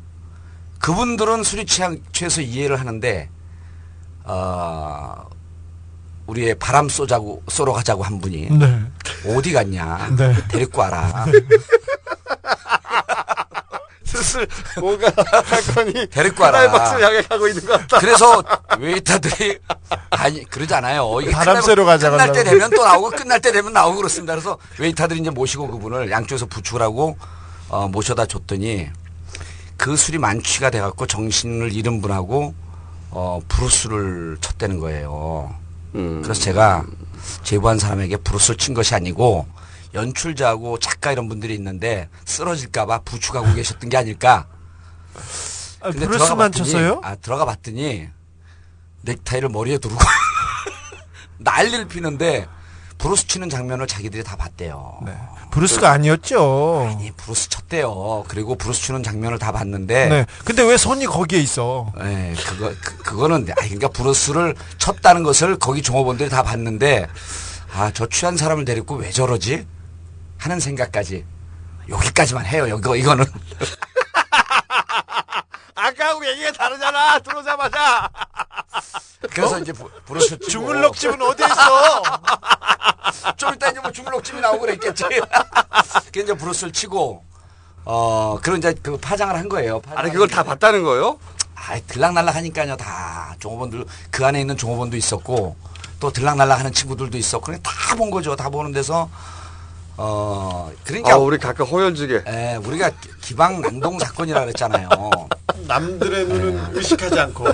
그분들은 술이 취하, 취해서 이해를 하는데 어, 우리의 바람 쏘자고 쏘러 가자고 한 분이 네. 어디 갔냐 네. 데리고 와라 슬슬 뭔가 사건이 데리고 와라. 클라이막스를 향해 가고 있는 것 같다. 그래서 웨이터들이 아니 그러잖아요. 이게 바람 쐬러 가자 끝날 때. 되면 또 나오고 끝날 때 되면 나오고 그렇습니다. 그래서 웨이터들이 이제 모시고 그분을 양쪽에서 부축을 하고 어, 모셔다 줬더니 그 술이 만취가 돼갖고 정신을 잃은 분하고 어, 브루스를 쳤다는 거예요. 음. 그래서 제가 제보한 사람에게 브루스를 친 것이 아니고 연출자하고 작가 이런 분들이 있는데 쓰러질까봐 부축하고 계셨던 게 아닐까. 아, 근데 브루스만 들어가 봤더니- 쳤어요? 아, 들어가 봤더니 넥타이를 머리에 두르고 난리를 피는데 브루스 치는 장면을 자기들이 다 봤대요. 네. 브루스가 아니었죠. 아니, 브루스 쳤대요. 그리고 브루스 치는 장면을 다 봤는데 네. 근데 왜 손이 거기에 있어? 네, 그거 그, 그거는 아 그러니까 브루스를 쳤다는 것을 거기 종업원들이 다 봤는데 아 저 취한 사람을 데리고 왜 저러지 하는 생각까지 여기까지만 해요. 이거 이거는 아까하고 얘기가 다르잖아. 들어오자마자. 그래서 이제 부- 브루스 치고 주물럭집은 어디 있어? 좀 이따 이제 뭐 주물럭집이 나오고 그랬겠지. 그 이제 브루스를 치고 어 그런 이제 그 파장을 한 거예요. 아니 그걸 다 봤다는 거예요? 아, 들락날락 하니까요. 다 종업원들 그 안에 있는 종업원도 있었고 또 들락날락 하는 친구들도 있었고 그냥 다본 거죠. 다 보는 데서 어 그러니까 아, 우리 각각 호연지게. 예, 우리가 기- 기방 난동 사건이라 그랬잖아요. 남들의 눈은 의식하지 않고.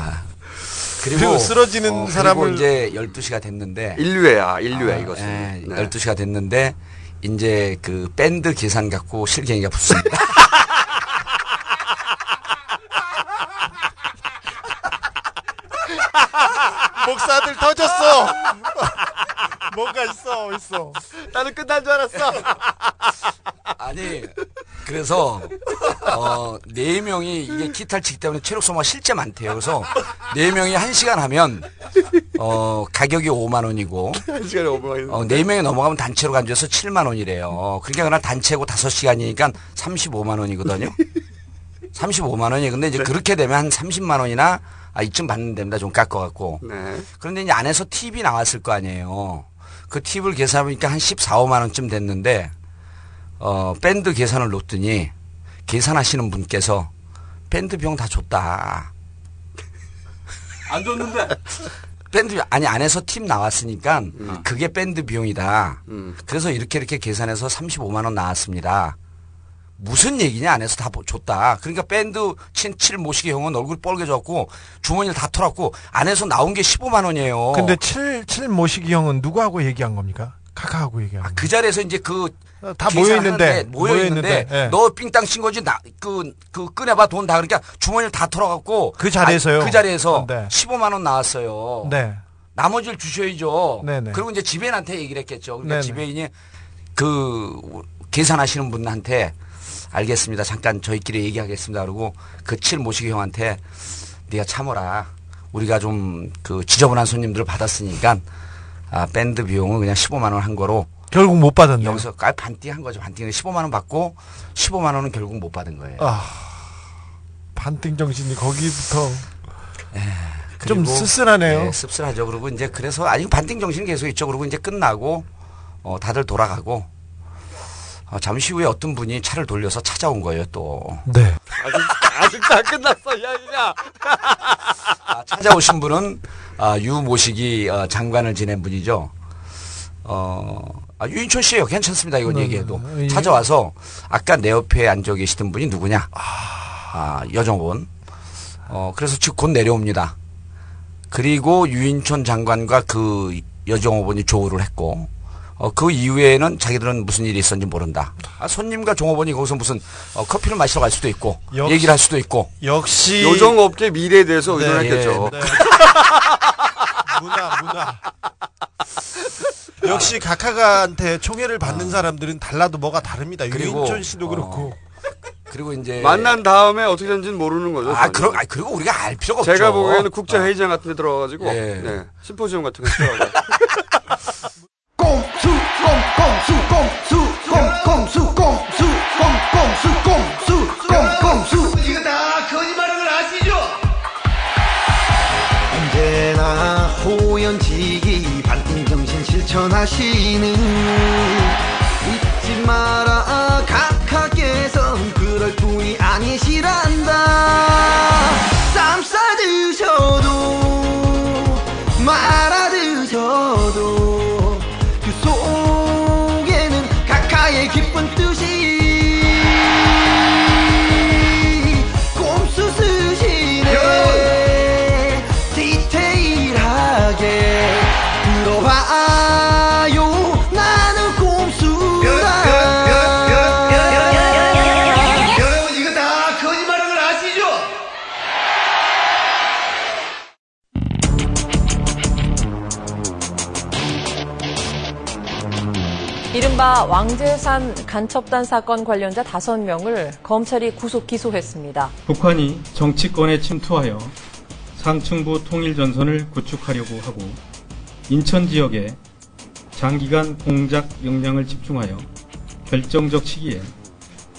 그리고, 그리고 쓰러지는 어, 그리고 사람을 이제 12시가 됐는데 인류애야, 인류애 아, 이것은. 예, 네. 12시가 됐는데 이제 그 밴드 계산 갖고 실갱이가 붙습니다. 목사들 터졌어. 뭔가 있어, 있어. 나는 끝난 줄 알았어. 아니 그래서 어네 명이 이게 기타를 치기 때문에 체력 소모가 실제 많대요. 그래서 네 명이 한 시간 하면 어 가격이 5만 원이고 한 시간에 5만 원. 어, 네 명이 넘어가면 단체로 간주해서 7만 원이래요. 그러니까 그날 단체고 5시간이니까 35만 원이거든요. 35만 원이 근데 이제 그렇게 되면 한 30만 원이나 아, 이쯤 받는 됩니다. 좀 깎아갖고. 네. 그런데 이제 안에서 팁이 나왔을 거 아니에요. 그 팁을 계산해보니까 한 14, 5만 원쯤 됐는데, 어, 밴드 계산을 놓더니 계산하시는 분께서 밴드 비용 다 줬다. 안 줬는데. 밴드 아니 안에서 팀 나왔으니까 그게 밴드 비용이다. 그래서 이렇게 이렇게 계산해서 35만 원 나왔습니다. 무슨 얘기냐 안에서 다 보- 줬다. 그러니까 밴드 친칠 모시기 형은 얼굴 뻘개졌고 주머니를 다 털었고 안에서 나온 게 15만 원이에요. 근데 칠, 칠 모시기 형은 누구하고 얘기한 겁니까? 카카하고 얘기한 그 자리에서 이제 그다 모여있는데, 모여 있는데 모여 있는데, 예. 너 삥땅 친 거지 나그그 그 꺼내봐 돈 다 그러니까 주머니를 다 털어갖고 그 자리에서요? 아, 그 자리에서 네. 15만 원 나왔어요. 네. 나머지를 주셔야죠. 네네. 그리고 이제 지배인한테 얘기를 했겠죠. 그러니까 네네. 지배인이 그 계산하시는 분한테 알겠습니다. 잠깐 저희끼리 얘기하겠습니다. 그러고 그 칠 모시기 형한테 네가 참어라. 우리가 좀 그 지저분한 손님들을 받았으니까 아, 밴드 비용은 그냥 15만 원 한 거로 결국 못 받았네요. 여기서 깔 반띠 한 거죠. 반띠는 15만 원 받고 15만 원은 결국 못 받은 거예요. 아, 반띵 정신이 거기부터 좀 그리고, 쓸쓸하네요. 네, 씁쓸하죠. 그리고 이제 그래서 아니 반띵 정신이 계속 있죠. 그리고 이제 끝나고 어, 다들 돌아가고 어, 잠시 후에 어떤 분이 차를 돌려서 찾아온 거예요. 또 네. 아직 다 끝났어, 야, 야. 아, 찾아오신 분은 아, 유모식이 어, 장관을 지낸 분이죠. 어, 아, 유인촌 씨예요. 괜찮습니다. 이건 네, 얘기해도 네. 예. 찾아와서 아까 내 옆에 앉아 계시던 분이 누구냐? 아, 여정원. 어, 그래서 즉 곧 내려옵니다. 그리고 유인촌 장관과 그 여정호원이 조우를 했고, 어, 그 이후에는 자기들은 무슨 일이 있었는지 모른다. 아, 손님과 종업원이 거기서 무슨 어, 커피를 마시러 갈 수도 있고, 역시- 얘기를 할 수도 있고. 역시 요정업계 미래에 대해서 네, 의논했겠죠. 네, 네. 문화, 문화. 역시 각하가한테 총애를 받는 사람들은 달라도 뭐가 다릅니다. 유인촌 씨도 그렇고. 그리고 이제 만난 다음에 어떻게 되는지는 모르는 거죠. 아. 그럼, 아, 그리고 우리가 알 필요가 없죠. 제가 보기에는 국제 회의장 같은 데 들어가 가지고 예. 네, 심포지엄 같은 거. 꼼수 꼼꼼수 꼼수 꼼꼼수 꼼수 꼼꼼수 꼼수 꼼꼼수 이거 다 거짓말하는 걸 아시죠? 언제나 호연지기 반띵정신 실천하시는 잊지 마라 각하께선 그럴 뿐이 아니시란다 왕재산 간첩단 사건 관련자 5명을 검찰이 구속 기소했습니다. 북한이 정치권에 침투하여 상층부 통일 전선을 구축하려고 하고 인천 지역에 장기간 공작 역량을 집중하여 결정적 시기에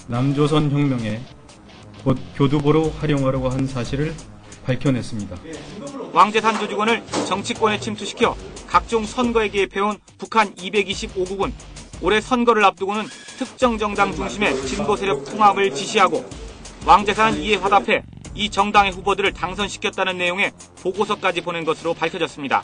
남조선 혁명에 곧 교두보로 활용하려고 한 사실을 밝혀냈습니다. 왕재산 조직원을 정치권에 침투시켜 각종 선거에 개입해온 북한 225국은 올해 선거를 앞두고는 특정 정당 중심의 진보 세력 통합을 지시하고 왕재산 이에 화답해 이 정당의 후보들을 당선시켰다는 내용의 보고서까지 보낸 것으로 밝혀졌습니다.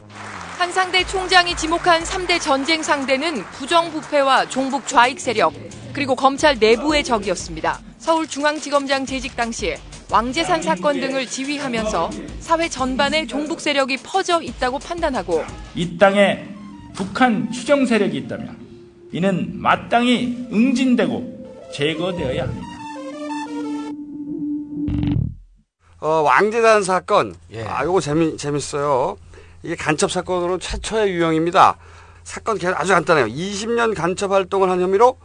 한상대 총장이 지목한 3대 전쟁 상대는 부정부패와 종북 좌익 세력, 그리고 검찰 내부의 적이었습니다. 서울중앙지검장 재직 당시에 왕재산 사건 등을 지휘하면서 사회 전반에 종북 세력이 퍼져 있다고 판단하고 이 땅에 북한 추정 세력이 있다면 이는 마땅히 응징되고 제거되어야 합니다. 어, 왕재단 사건. 예. 아, 요거 재미, 재밌어요. 이게 간첩 사건으로 최초의 유형입니다. 사건 개- 아주 간단해요. 20년 간첩 활동을 한 혐의로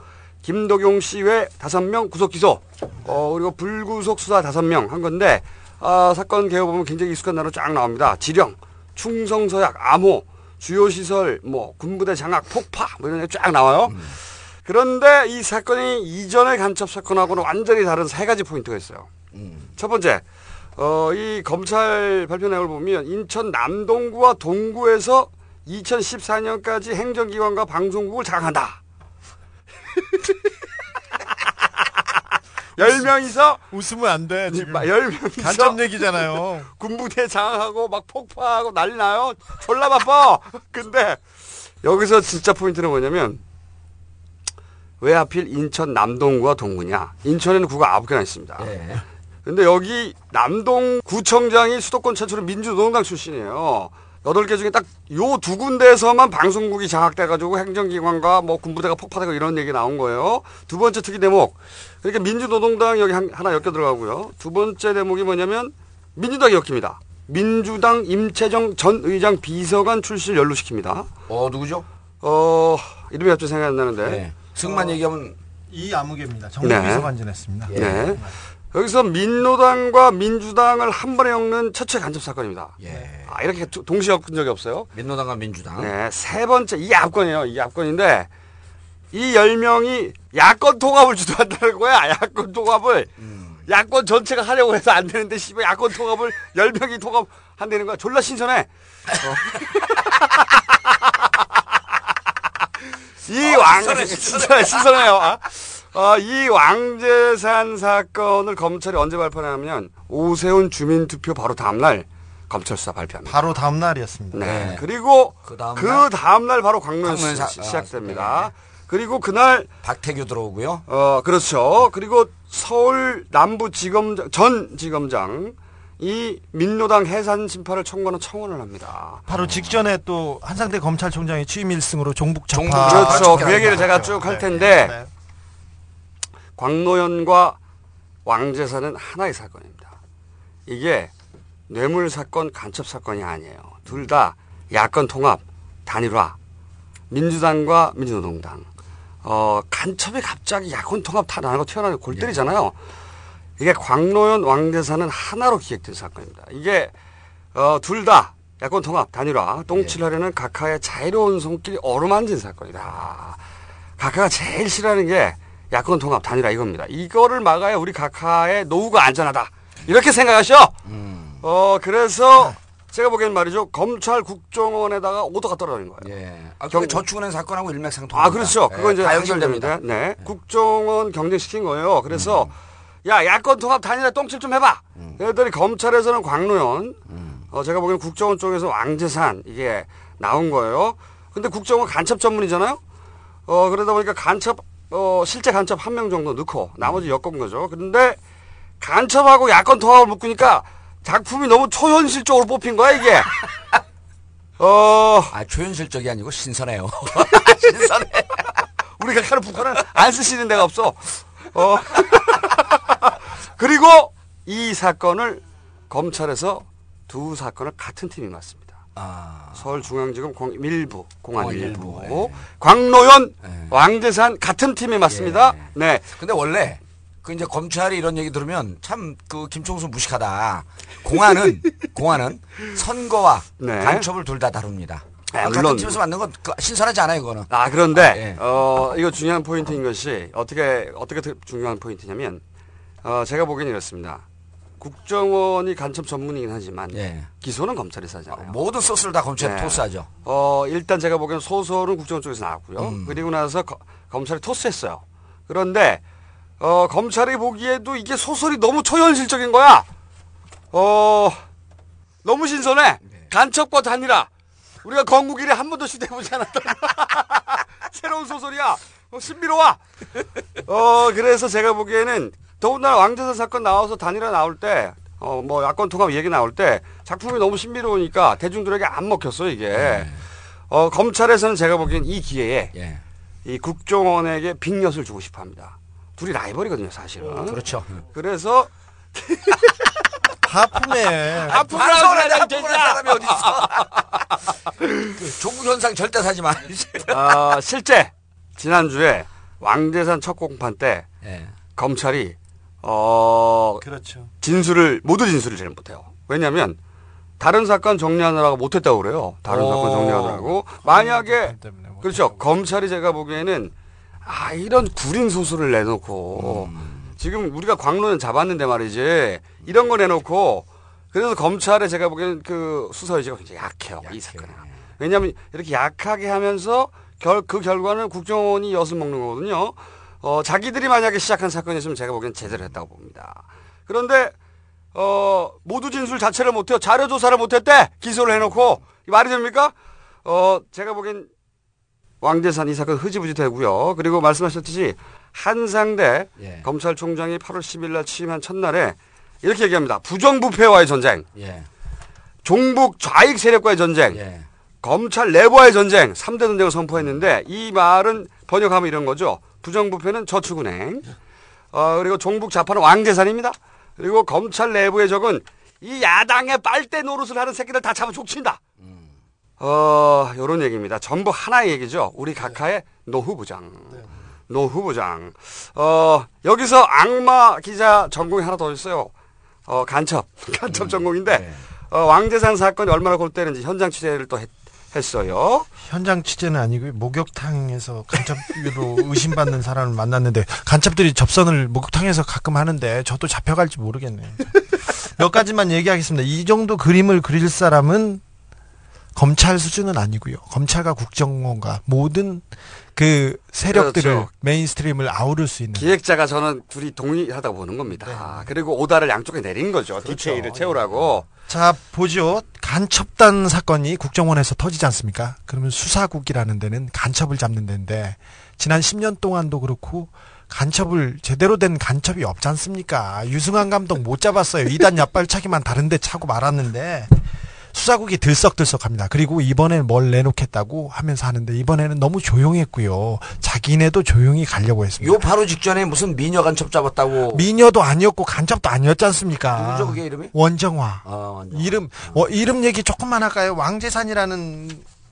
김도경 씨외 5명 구속 기소. 어, 그리고 불구속 수사 5명 한 건데, 아, 사건 개요 보면 굉장히 익숙한 단어 쫙 나옵니다. 지령, 충성서약, 암호, 주요 시설, 뭐, 군부대 장악, 폭파, 뭐 이런 게 쫙 나와요. 그런데 이 사건이 이전의 간첩 사건하고는 완전히 다른 세 가지 포인트가 있어요. 첫 번째, 어, 이 검찰 발표 내용을 보면 인천 남동구와 동구에서 2014년까지 행정기관과 방송국을 장악한다. 열 명이서 웃으면 안 돼. 지금 열 명이서 간첩 얘기잖아요. 군부대 장악하고 막 폭파하고 난리 나요. 졸라 바빠. 근데 여기서 진짜 포인트는 뭐냐면 왜 하필 인천 남동구와 동구냐? 인천에는 구가 아홉 개나 있습니다. 근데 여기 남동 구청장이 수도권 최초로 민주노동당 출신이에요. 여덟 개 중에 딱 요 두 군데에서만 방송국이 장악돼가지고 행정기관과 뭐 군부대가 폭파되고 이런 얘기 나온 거예요. 두 번째 특이 대목. 그러니까 민주노동당 여기 한- 하나 엮여 들어가고요. 두 번째 대목이 뭐냐면 민주당이 엮입니다. 민주당 임채정 전 의장 비서관 출신을 연루시킵니다. 어 누구죠? 어 이름이 갑자기 생각이 안 나는데. 네. 승만 얘기하면 이 아무개입니다. 네. 정부비서관 지냈습니다. 네. 여기서 민노당과 민주당을 한 번에 엮는 최초의 간첩 사건입니다. 아, 이렇게 두- 동시에 엮은 적이 없어요. 민노당과 민주당. 네. 세 번째, 이 압권이에요. 이 압권인데, 이 열 명이 야권 통합을 주도한다는 거야. 야권 통합을. 야권 전체가 하려고 해서 안 되는데, 씨발, 야권 통합을 열 명이 통합한다는 거야. 졸라 신선해. 어. 이 어, 왕, 신선해, 신선해, 신선해요. 아, 어, 이 왕재산 사건을 검찰이 언제 발표하냐면, 오세훈 주민투표 바로 다음날 검찰 수사 발표합니다. 바로 다음 날이었습니다. 네. 그리고 그 다음 그 날? 다음 날 바로 사- 시- 시작됩니다. 그리고 그날 박태규 들어오고요. 어 그렇죠. 그리고 서울 남부 지검장 전 지검장 이 민노당 해산 심판을 청구하는 청원을 합니다. 바로 직전에 또 한상태 검찰총장이 취임 일승으로 종북 좌파 그렇죠. 그 얘기를 제가 쭉 할 텐데 네. 광노현과 왕재산은 하나의 사건입니다. 이게 뇌물 사건, 간첩 사건이 아니에요. 둘 다 야권 통합, 단일화, 민주당과 민주노동당. 어, 간첩이 갑자기 야권 통합 다 나고 튀어나오는 골 때리잖아요. 이게 광노현, 왕재산은 하나로 기획된 사건입니다. 이게 어, 둘 다 야권 통합, 단일화, 똥칠하려는 각하의 자유로운 손길이 어루만진 사건이다. 각하가 제일 싫어하는 게 야권 통합, 단일화 이겁니다. 이거를 막아야 우리 각하의 노후가 안전하다. 이렇게 생각하셔. 어, 그래서 제가 보기엔 말이죠. 검찰 국정원에다가 오더가 떨어진 거예요. 예. 아, 그게 저축은행 사건하고 일맥상통. 아, 그렇죠. 그거 이제 다 연결됩니다. 네. 국정원 경쟁시킨 거예요. 그래서 야, 야권 통합 단일화 똥칠 좀 해봐. 그랬더니 검찰에서는 광노현, 어, 제가 보기엔 국정원 쪽에서 왕재산 이게 나온 거예요. 근데 국정원 간첩 전문이잖아요. 어, 그러다 보니까 간첩, 어, 실제 간첩 한 명 정도 넣고 나머지 엮은 거죠. 그런데 간첩하고 야권 통합을 묶으니까 작품이 너무 초현실적으로 뽑힌 거야, 이게. 어. 아, 초현실적이 아니고 신선해요. 신선해. 우리가 하는 북한은 안 쓰시는 데가 없어. 어. 그리고 이 사건을 검찰에서 두 사건을 같은 팀이 맡습니다. 서울중앙지검 공, 일부 공안 공안 일부, 일부, 광노현 왕재산 같은 팀이 맡습니다. 네. 근데 원래 그 이제 검찰이 이런 얘기 들으면 참 그 김총수 무식하다. 공안은 공안은 선거와 네. 간첩을 둘 다 다룹니다. 아, 같은 물론. 팀에서 만든 건 그- 신선하지 않아요, 그거는. 아 그런데 예. 어 이거 중요한 포인트인 것이 어떻게 어떻게 더 중요한 포인트냐면 어 제가 보기엔 이렇습니다. 국정원이 간첩 전문이긴 하지만 기소는 검찰이 하잖아요. 예. 모든 소스를 다 검찰에 토스하죠. 어 일단 제가 보기엔 소설은 국정원 쪽에서 나왔고요. 음. 그리고 나서 거- 검찰이 토스했어요. 그런데 어 검찰이 보기에도 이게 소설이 너무 초현실적인 거야. 어 너무 신선해. 네. 간첩과 단일화. 우리가 건국 이래 한 번도 시대해보지 않았던 새로운 소설이야. 어, 신비로워. 어, 그래서 제가 보기에는 더군다나 왕재산 사건 나와서 단일화 나올 때, 어, 뭐 야권 통합 얘기 나올 때 작품이 너무 신비로우니까 대중들에게 안 먹혔어, 이게. 네. 어, 검찰에서는 제가 보기엔 이 기회에 예. 이 국정원에게 빅엿을 주고 싶어 합니다. 둘이 라이벌이거든요, 사실은. 그렇죠. 그래서 하품해. 하품을 방송을 하지 하지 않는 하는 사람이 어디 있어? 그 조국 현상 절대 사지 마. 어, 실제 지난주에 왕재산 첫 공판 때 예. 검찰이 어 그렇죠. 진술을 모두 진술을 잘 못해요. 왜냐하면 다른 사건 정리하느라고 못했다고 그래요. 다른 오. 사건 정리하느라고 만약에 그렇죠. 검찰이 제가 보기에는 아 이런 구린 소설을 내놓고 지금 우리가 광로는 잡았는데 말이지 이런 거 내놓고 그래서 검찰에 제가 보기에는 그 수사 의지가 굉장히 약해요. 이 사건에. 왜냐하면 이렇게 약하게 하면서 결, 그 결과는 국정원이 엿을 먹는 거거든요. 어, 자기들이 만약에 시작한 사건이었으면 제가 보기엔 제대로 했다고 봅니다. 그런데 어, 모두 진술 자체를 못해요. 자료 조사를 못했대. 기소를 해놓고 이 말이 됩니까? 어, 제가 보기엔 왕재산 이 사건 흐지부지 되고요. 그리고 말씀하셨듯이 한상대 예. 검찰총장이 8월 10일 날 취임한 첫날에 이렇게 얘기합니다. 부정부패와의 전쟁, 예. 종북 좌익 세력과의 전쟁, 예. 검찰 내부와의 전쟁, 3대 전쟁을 선포했는데 이 말은 번역하면 이런 거죠. 부정부패는 저축은행, 어, 그리고 종북 좌파는 왕재산입니다. 그리고 검찰 내부의 적은 이 야당의 빨대 노릇을 하는 새끼들 다 잡아 족친다. 어, 요런 얘기입니다. 전부 하나의 얘기죠. 우리 각하의 노 후부장. 노 후부장. 어, 여기서 악마 기자 전공이 하나 더 있어요. 어, 간첩. 간첩 전공인데, 어, 왕재산 사건이 얼마나 골때리는지 현장 취재를 또 했, 했어요. 현장 취재는 아니고요. 목욕탕에서 간첩으로 의심받는 사람을 만났는데 간첩들이 접선을 목욕탕에서 가끔 하는데 저도 잡혀갈지 모르겠네요. 몇 가지만 얘기하겠습니다. 이 정도 그림을 그릴 사람은 검찰 수준은 아니고요. 검찰과 국정원과 모든 그 세력들을 그렇죠. mainstream을 아우를 수 있는 기획자가 저는 둘이 동일하다고 보는 겁니다. 그리고 오다를 양쪽에 내린 거죠. 디테일을 채우라고. 자, 보죠. 간첩단 사건이 국정원에서 터지지 않습니까? 그러면 수사국이라는 데는 간첩을 잡는 데인데, 지난 10년 동안도 그렇고, 간첩을, 제대로 된 간첩이 없지 않습니까? 유승환 감독 못 잡았어요. 이단 약발차기만 다른데 차고 말았는데, 수사국이 들썩들썩합니다. 그리고 이번엔 뭘 내놓겠다고 하면서 하는데, 이번에는 너무 조용했고요. 자기네도 조용히 가려고 했습니다. 요 바로 직전에 무슨 미녀 간첩 잡았다고. 미녀도 아니었고, 간첩도 아니었지 않습니까? 누구죠, 그게 이름이? 원정화. 아, 완전. 이름 어, 이름 얘기 조금만 할까요? 왕재산이라는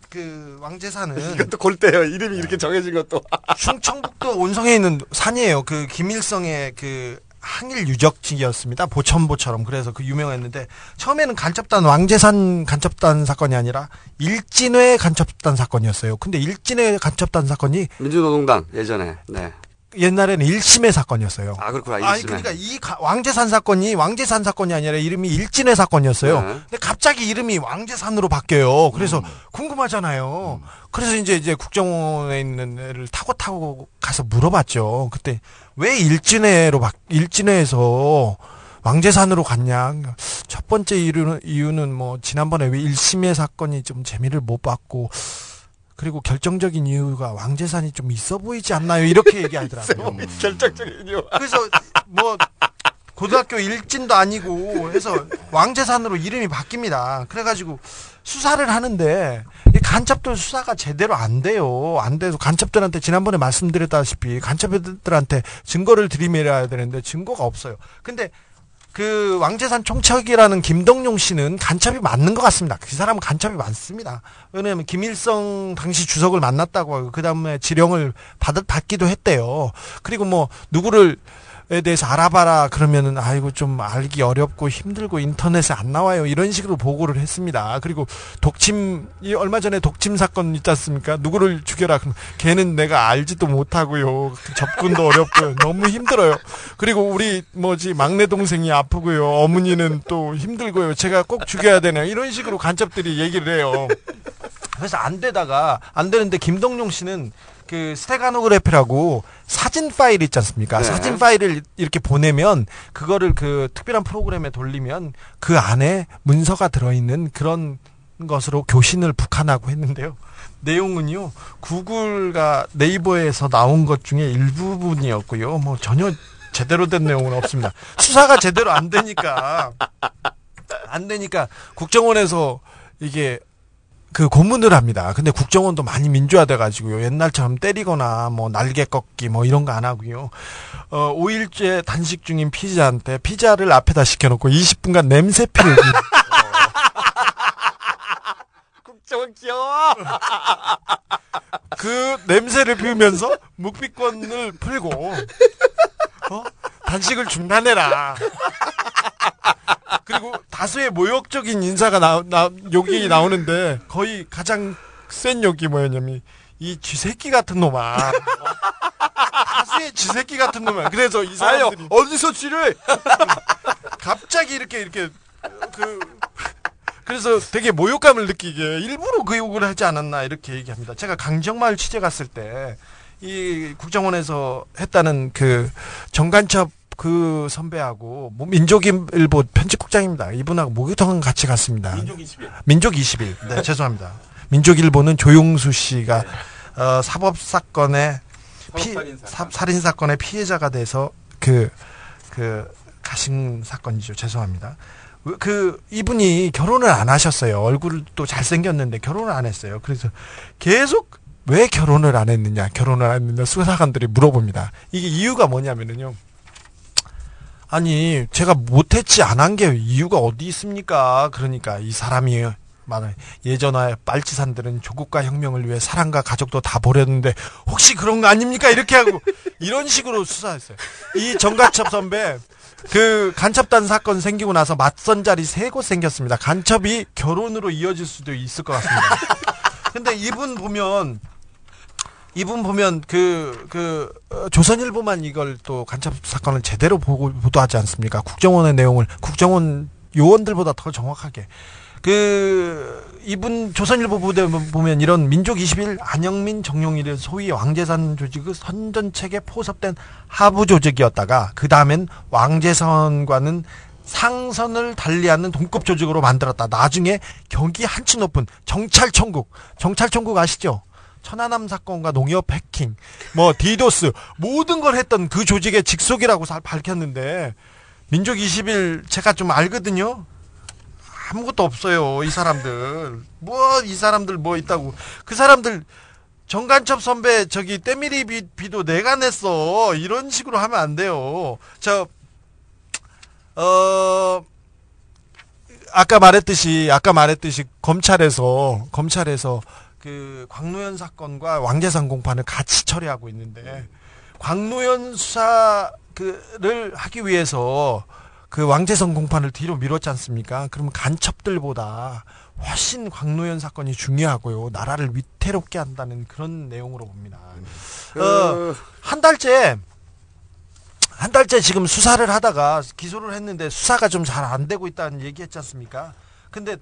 그 왕재산은 이것도 골때요. 이름이 이렇게 정해진 것도. 충청북도 온성에 있는 산이에요. 그 김일성의 그 항일 유적지였습니다. 보천보처럼 그래서 그 유명했는데 처음에는 간첩단 왕재산 간첩단 사건이 아니라 일진회 간첩단 사건이었어요. 근데 일진회 간첩단 사건이 민주노동당 예전에. 네. 옛날에는 일심의 사건이었어요. 아 그렇구나. 아니 일심에. 그러니까 이 가- 왕재산 사건이 왕재산 사건이 아니라 이름이 일진회 사건이었어요. 네. 근데 갑자기 이름이 왕재산으로 바뀌어요. 그래서 궁금하잖아요. 그래서 이제 이제 국정원에 있는 애를 타고 타고 가서 물어봤죠. 그때 왜 일진회로 바 일진회에서 왕재산으로 갔냐? 첫 번째 이유는 이유는 뭐 지난번에 왜 일심의 사건이 좀 재미를 못 봤고 그리고 결정적인 이유가 왕재산이 좀 있어 보이지 않나요? 이렇게 얘기하더라고요. 결정적인 이유. 그래서 뭐 고등학교 일진도 아니고 해서 왕재산으로 이름이 바뀝니다. 그래가지고 수사를 하는데 이 간첩들 수사가 제대로 안 돼요. 안 돼서 간첩들한테 지난번에 말씀드렸다시피 간첩들한테 증거를 들이밀어야 되는데 증거가 없어요. 근데 그 왕재산 총책이라는 김동용 씨는 간첩이 맞는 것 같습니다. 그 사람은 간첩이 많습니다. 왜냐하면 김일성 당시 주석을 만났다고 하고 그 다음에 지령을 받, 받기도 했대요. 그리고 뭐 누구를 에 대해서 알아봐라. 그러면은 아이고 좀 알기 어렵고 힘들고 인터넷에 안 나와요. 이런 식으로 보고를 했습니다. 그리고 독침 이 얼마 전에 독침 사건 있지 않습니까? 누구를 죽여라. 그럼 걔는 내가 알지도 못하고요. 접근도 어렵고요. 너무 힘들어요. 그리고 우리 뭐지 막내 동생이 아프고요. 어머니는 또 힘들고요. 제가 꼭 죽여야 되네요 이런 식으로 간첩들이 얘기를 해요. 그래서 안 되다가 안 되는데 김동용 씨는 그 스테가노그래피라고 사진 파일 있지 않습니까? 네. 사진 파일을 이렇게 보내면 그거를 그 특별한 프로그램에 돌리면 그 안에 문서가 들어있는 그런 것으로 교신을 북한하고 했는데요. 내용은요, 구글과 네이버에서 나온 것 중에 일부분이었고요. 뭐 전혀 제대로 된 내용은 없습니다. 수사가 제대로 안 되니까, 안 되니까 국정원에서 이게 그 고문을 합니다. 근데 국정원도 많이 민주화돼 가지고요. 옛날처럼 때리거나 뭐 날개 꺾기 뭐 이런 거 안 하고요. 어, 5일째 단식 중인 피자한테 피자를 앞에다 시켜 놓고 20분간 냄새 피우기. 국정원 귀여워. 그 냄새를 피우면서 묵비권을 풀고 어? 단식을 중단해라. 그리고 다수의 모욕적인 인사가 나, 나 욕이 나오는데 거의 가장 센 욕이 뭐였냐면 이 쥐새끼 같은 놈아. 다수의 쥐새끼 같은 놈아. 그래서 이 사람들이 어디서 쥐를 갑자기 이렇게 이렇게 그 그래서 되게 모욕감을 느끼게 일부러 그 욕을 하지 않았나 이렇게 얘기합니다. 제가 강정마을 취재 갔을 때 이 국정원에서 했다는 그 정간첩 그 선배하고 뭐 민족일보 편집국장입니다. 이분하고 목욕탕 같이 갔습니다. 민족 21. 민족 21. 네, 죄송합니다. 민족일보는 조용수 씨가 어, 사법 사건의 피, 사, 살인 사건의 피해자가 돼서 그, 그, 가신 사건이죠. 죄송합니다. 그, 이분이 결혼을 안 하셨어요. 얼굴도 잘생겼는데 결혼을 안 했어요. 그래서 계속 왜 결혼을 안 했느냐, 결혼을 안 했느냐 수사관들이 물어봅니다. 이게 이유가 뭐냐면은요. 아니, 제가 못했지 안 한 게 이유가 어디 있습니까? 그러니까 이 사람이 말해 예전에 빨치산들은 조국과 혁명을 위해 사랑과 가족도 다 버렸는데 혹시 그런 거 아닙니까? 이렇게 하고 이런 식으로 수사했어요. 이 정가첩 선배 그 간첩단 사건 생기고 나서 맞선 자리 세 곳 생겼습니다. 간첩이 결혼으로 이어질 수도 있을 것 같습니다. 근데 이분 보면 이분 보면 그, 그, 어, 조선일보만 이걸 또 간첩 사건을 제대로 보고, 보도하지 않습니까? 국정원의 내용을, 국정원 요원들보다 더 정확하게. 그, 이분 조선일보 보도 보면 이런 민족 21 안영민 정용일의 소위 왕재산 조직의 선전책에 포섭된 하부 조직이었다가 그 다음엔 왕재선과는 상선을 달리하는 동급 조직으로 만들었다. 나중에 경기 한치 높은 정찰청국, 정찰청국 아시죠? 천안함 사건과 농협 해킹, 뭐 디도스 모든 걸 했던 그 조직의 직속이라고 잘 밝혔는데 민족 20일 제가 좀 알거든요. 아무것도 없어요. 이 사람들. 뭐 이 사람들 뭐 있다고. 그 사람들 정간첩 선배 저기 때밀이 비, 비도 내가 냈어. 이런 식으로 하면 안 돼요. 저 어, 아까 말했듯이, 아까 말했듯이, 검찰에서, 검찰에서, 그, 광노현 사건과 왕재산 공판을 같이 처리하고 있는데, 광노현 수사를 하기 위해서, 그 왕재선 공판을 뒤로 미뤘지 않습니까? 그러면 간첩들보다 훨씬 광노현 사건이 중요하고요. 나라를 위태롭게 한다는 그런 내용으로 봅니다. 어, 한 달째, 한 달째 지금 수사를 하다가 기소를 했는데 수사가 좀 잘 안 되고 있다는 얘기했지 않습니까? 근데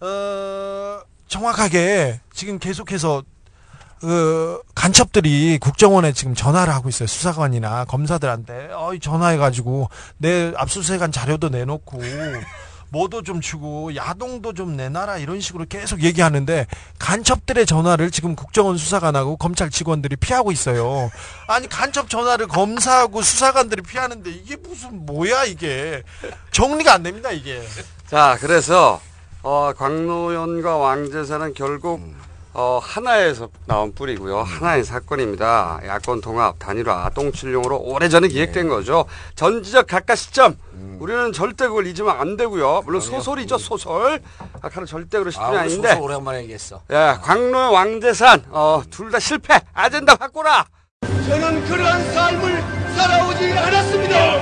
어 정확하게 지금 계속해서 그 간첩들이 국정원에 지금 전화를 하고 있어요. 수사관이나 검사들한테 어 전화해가지고 내 압수수색한 자료도 내놓고 뭐도 좀 주고 야동도 좀 내놔라 이런 식으로 계속 얘기하는데 간첩들의 전화를 지금 국정원 수사관하고 검찰 직원들이 피하고 있어요. 아니 간첩 전화를 검사하고 수사관들이 피하는데 이게 무슨 뭐야 이게 정리가 안 됩니다 이게. 자, 그래서 어, 광노현과 왕재산은 결국 어, 하나에서 나온 뿌리고요. 하나의 사건입니다. 야권 통합, 단일화, 똥칠용으로 오래전에 기획된 거죠. 전지적 각각 시점. 우리는 절대 그걸 잊으면 안 되고요. 물론 소설이죠, 소설. 아까는 절대 아, 시점이 우리 아닌데. 소설 오랜만에 얘기했어. 예, 광노현, 왕재산, 어, 둘 다 실패. 아젠다 바꾸라. 저는 그러한 삶을 살아오지 않았습니다.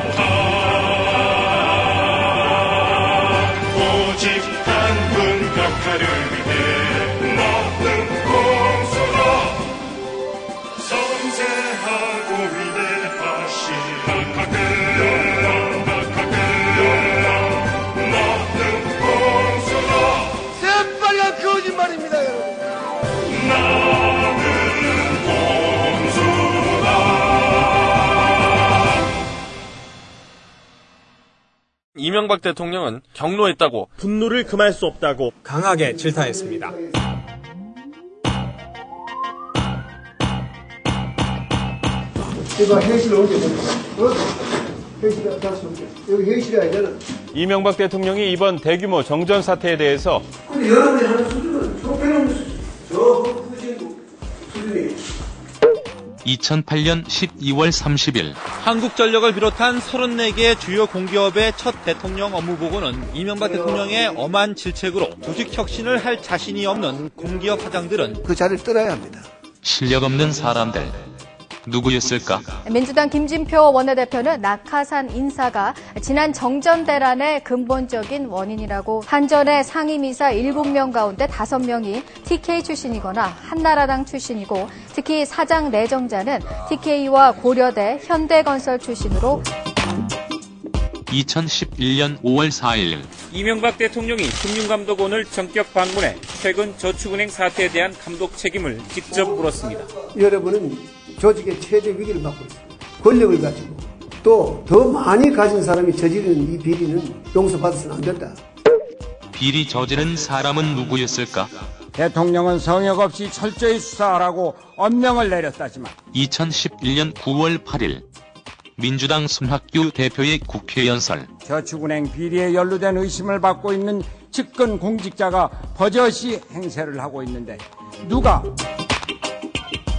이명박 대통령은 경로했다고 분노를 금할 수 없다고 강하게 질타했습니다. 이거 회의실 언제 보내? 어? 다시 올게. 여기 회의실이 아니잖아. 이명박 대통령이 이번 대규모 정전 사태에 대해서 근데 여러분이 하는 수준은 수준, 저 후진 수준이 2008년 12월 30일. 한국전력을 비롯한 34개 주요 공기업의 첫 대통령 업무보고는 이명박 대통령의 엄한 질책으로 조직 혁신을 할 자신이 없는 공기업 사장들은 그 자리를 떠나야 합니다. 실력 없는 사람들 누구였을까? 민주당 김진표 원내대표는 낙하산 인사가 지난 정전 대란의 근본적인 원인이라고 한전의 상임이사 7명 가운데 5명이 TK 출신이거나 한나라당 출신이고 특히 사장 내정자는 TK와 고려대, 현대건설 출신으로 2011년 5월 4일 이명박 대통령이 금융감독원을 전격 방문해 최근 저축은행 사태에 대한 감독 책임을 직접 물었습니다. 여러분은 조직의 최대 위기를 맞고 있습니다. 권력을 가지고 또 더 많이 가진 사람이 저지르는 이 비리는 용서받아서는 안 된다. 비리 저지른 사람은 누구였을까? 대통령은 성역 없이 철저히 수사하라고 엄명을 내렸다지만 2011년 9월 8일 민주당 손학규 대표의 국회 연설 저축은행 비리에 연루된 의심을 받고 있는 측근 공직자가 버젓이 행세를 하고 있는데 누가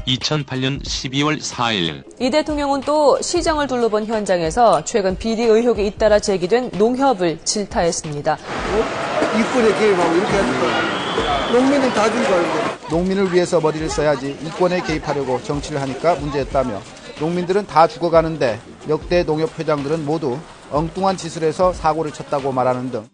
2008년 12월 4일 이 대통령은 또 시정을 둘러본 현장에서 최근 비리 의혹이 잇따라 제기된 농협을 질타했습니다. 이권에 개입하고 이렇게 하는 거야. 농민은 다준거 알고. 농민을 위해서 머리를 써야지 이권에 개입하려고 정치를 하니까 문제였다며 농민들은 다 죽어가는데 역대 농협 회장들은 모두 엉뚱한 짓을 해서 사고를 쳤다고 말하는 등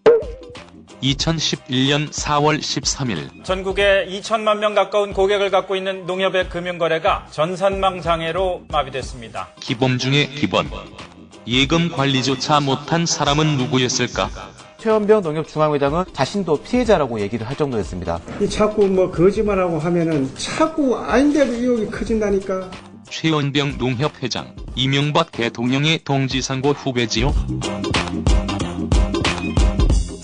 2011년 4월 13일 전국에 2천만 명 가까운 고객을 갖고 있는 농협의 금융거래가 전산망 장애로 마비됐습니다. 기본 중에 기본 예금 관리조차 못한 사람은 누구였을까? 최원병 농협중앙회장은 자신도 피해자라고 얘기를 할 정도였습니다. 이 자꾸 뭐 거짓말하고 하면은 자꾸 아닌데도 의혹이 커진다니까. 최원병 농협 회장 이명박 대통령의 동지상고 후배지요.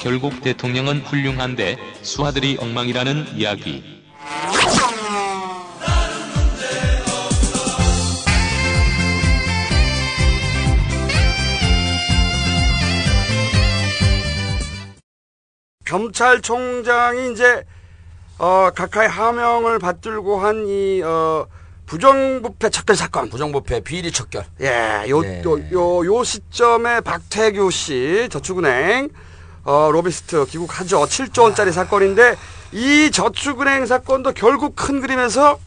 결국 대통령은 훌륭한데 수하들이 엉망이라는 이야기. 검찰총장이 이제 어, 각하의 하명을 받들고 한 이 어, 부정부패 척결 사건. 부정부패 비리 척결. 예, 요, 예. 요, 요, 요 시점에 박태규 씨 저축은행 어, 로비스트 귀국하죠. 7조 원짜리 사건인데 이 저축은행 사건도 결국 큰 그림에서